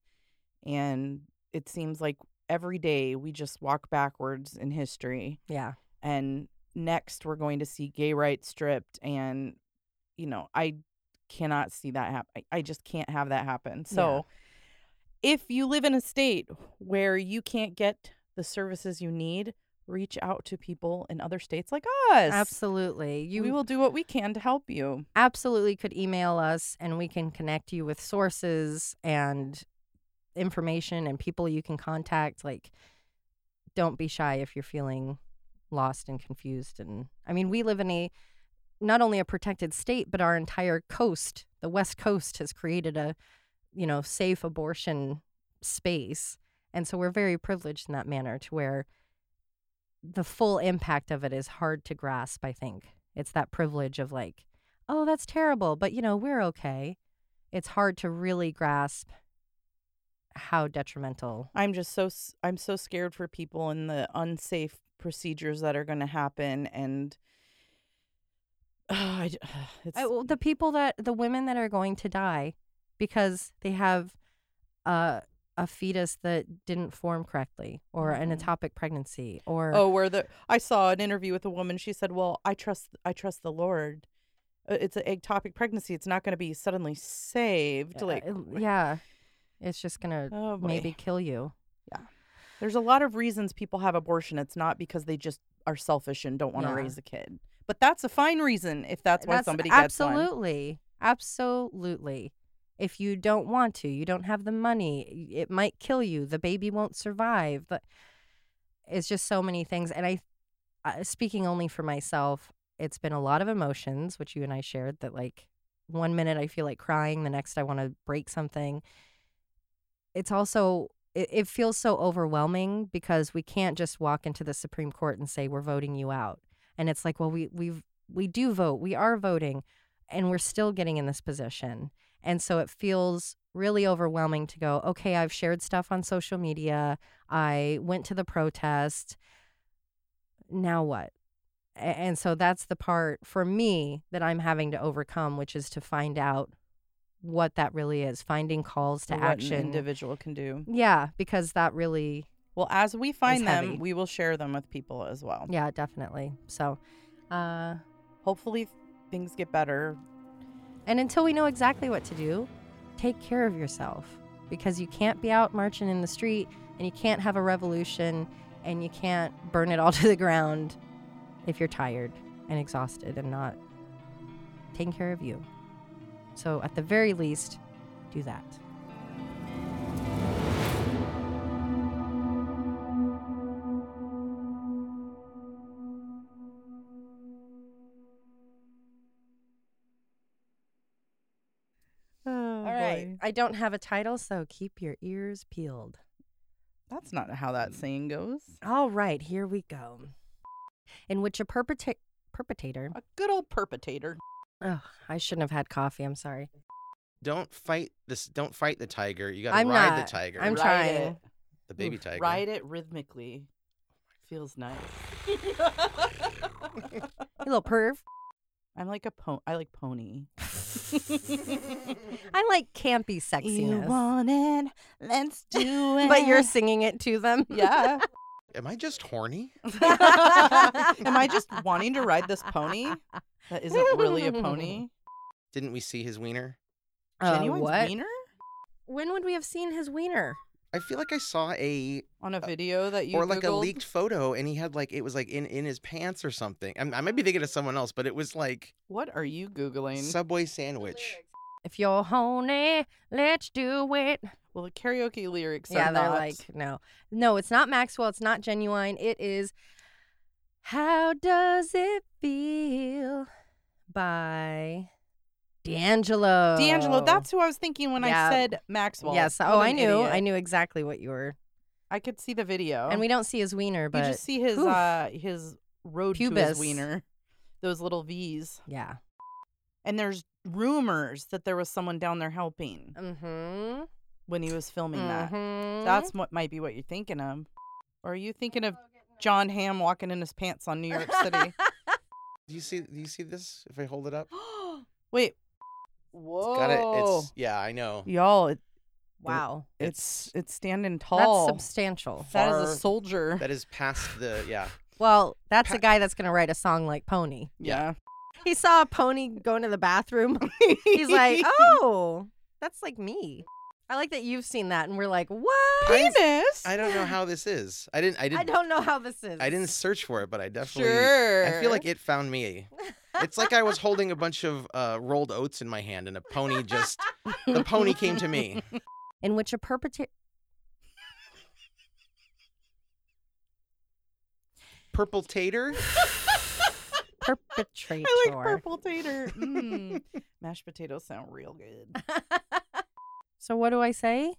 and it seems like every day we just walk backwards in history Yeah. and next we're going to see gay rights stripped and you know I cannot see that happen. I just can't have that happen. So if you live in a state where you can't get the services you need, reach out to people in other states like us. Absolutely. You we will do what we can to help you. absolutely could email us and we can connect you with sources and information and people you can contact like don't be shy if you're feeling lost and confused and i mean we live in a not only a protected state but our entire coast the west coast has created a you know safe abortion space and so we're very privileged in that manner to where the full impact of it is hard to grasp i think it's that privilege of like oh, that's terrible, but you know, we're okay. It's hard to really grasp how detrimental. I'm just so I'm so scared for people and the unsafe procedures that are going to happen and I j- it's I, well, the people that the women that are going to die because they have a a fetus that didn't form correctly or an Mhm. ectopic pregnancy or Oh, where the I saw an interview with a woman. She said, "Well, I trust I trust the Lord. Uh, It's an ectopic pregnancy. It's not going to be suddenly saved. uh, Like, uh, yeah, it's just gonna oh maybe kill you. Yeah there's a lot of reasons people have abortion. It's not because they just are selfish and don't want to Yeah. raise a kid. But that's a fine reason if that's why somebody gets one. absolutely absolutely. If you don't want to you don't have the money it might kill you the baby won't survive but it's just so many things and i uh, speaking only for myself it's been a lot of emotions which you and i shared that like one minute i feel like crying the next i want to break something. It's also it, it feels so overwhelming because we can't just walk into the supreme court and say we're voting you out and it's like well we we've we do vote we are voting and we're still getting in this position. And so it feels really overwhelming to go okay i've shared stuff on social media i went to the protest now what? And so that's the part for me that i'm having to overcome which is to find out what that really is finding calls to What an action. individual can do. yeah because that really Well, as we find them, heavy. we will share them with people as well. yeah definitely so uh Hopefully, things get better. And until we know exactly what to do, take care of yourself because you can't be out marching in the street and you can't have a revolution and you can't burn it all to the ground if you're tired and exhausted and not taking care of you. So, at the very least, do that. Don't have a title, so keep your ears peeled. That's not how that hmm. saying goes. All right, here we go. In which a perpetra- perpetrator. A good old perpetrator. Oh, I shouldn't have had coffee. I'm sorry. Don't fight this. Don't fight the tiger. You gotta I'm ride not. the tiger. I'm Ride trying. it. the baby Oof, tiger. Ride it rhythmically. Feels nice. You little perv. I'm like a po- I like pony. I like campy sexiness. You want it? Let's do it. but you're singing it to them. yeah. Am I just horny? Am I just wanting to ride this pony that isn't really a pony? Didn't we see his wiener? Uh, Ginuwine's what? wiener When would we have seen his wiener? I feel like I saw a on a uh, video that you or like a leaked photo, and he had like it was like in in his pants or something. I'm, I might be thinking of someone else, but it was like What are you googling? Subway sandwich. If you're horny, let's do it. well, the karaoke lyrics yeah, are they're not. like, no. No, it's not Maxwell. It's not Ginuwine. It is How Does It Feel by D'Angelo. D'Angelo. That's who I was thinking when Yeah. I said Maxwell. Yes. What Oh, I an knew. I knew exactly what you were. I could see the video. And we don't see his wiener, but you just see his oof. uh his road to his wiener, those little V's. yeah. And there's rumors that there was someone down there helping Mm-hmm. when he was filming that. Mhm. That's what might be what you're thinking of. Or are you thinking of Jon Hamm walking in his pants on New York City? Do you see? Do you see this? If I hold it up, Wait. Whoa. got it. It's yeah, I know. Y'all, it, wow. it's it's standing tall. That's substantial. That is a soldier. That is past the yeah. Well, that's Pa- a guy that's going to write a song like Pony. yeah. he saw a pony going to the bathroom. He's like, oh, that's like me. I like that you've seen that, and we're like, what? penis. I don't know how this is. I didn't. I I didn't. I don't know how this is. I didn't search for it, but I definitely. sure. I feel like it found me. It's like I was holding a bunch of uh, rolled oats in my hand, and a pony just. The pony came to me. in which a perpetrator. Purple tater. Perpetrator. I like purple tater. Mm. Mashed potatoes sound real good. So what do I say?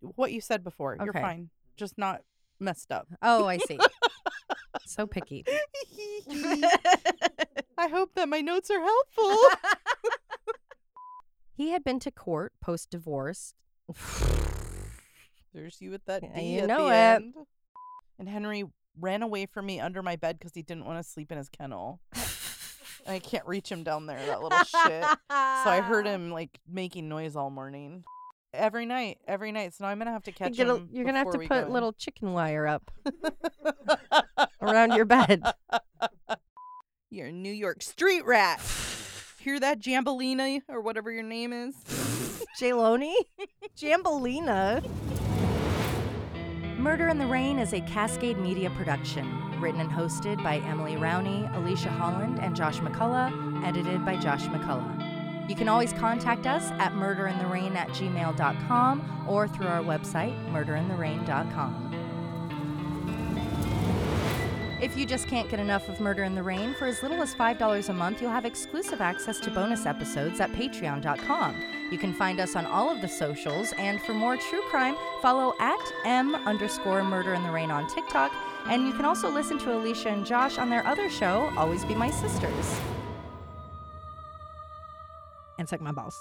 What you said before, you're Okay. fine. Just not messed up. Oh, I see. so picky. I hope that my notes are helpful. he had been to court post divorce. There's you with that Yeah, D you at know the it. end. And Henry ran away from me under my bed because he didn't want to sleep in his kennel. and I can't reach him down there, that little shit. So I heard him like making noise all morning. Every night, every night. So now I'm gonna have to catch get a- him. you're gonna have to before we go put little chicken wire up around your bed. You're a New York street rat. Hear that, Jambalina, or whatever your name is? Jeloni? Jambalina. Murder in the Rain is a Cascade Media production, written and hosted by Emily Rowney, Alicia Holland, and Josh McCullough, edited by Josh McCullough. You can always contact us at murderintherain at gmail.com or through our website, murderintherain.com. If you just can't get enough of Murder in the Rain, for as little as $5 a month, you'll have exclusive access to bonus episodes at patreon.com. You can find us on all of the socials, and for more true crime, follow at M underscore Murder in the Rain on TikTok. And you can also listen to Alicia and Josh on their other show, Always Be My Sisters. And suck my balls.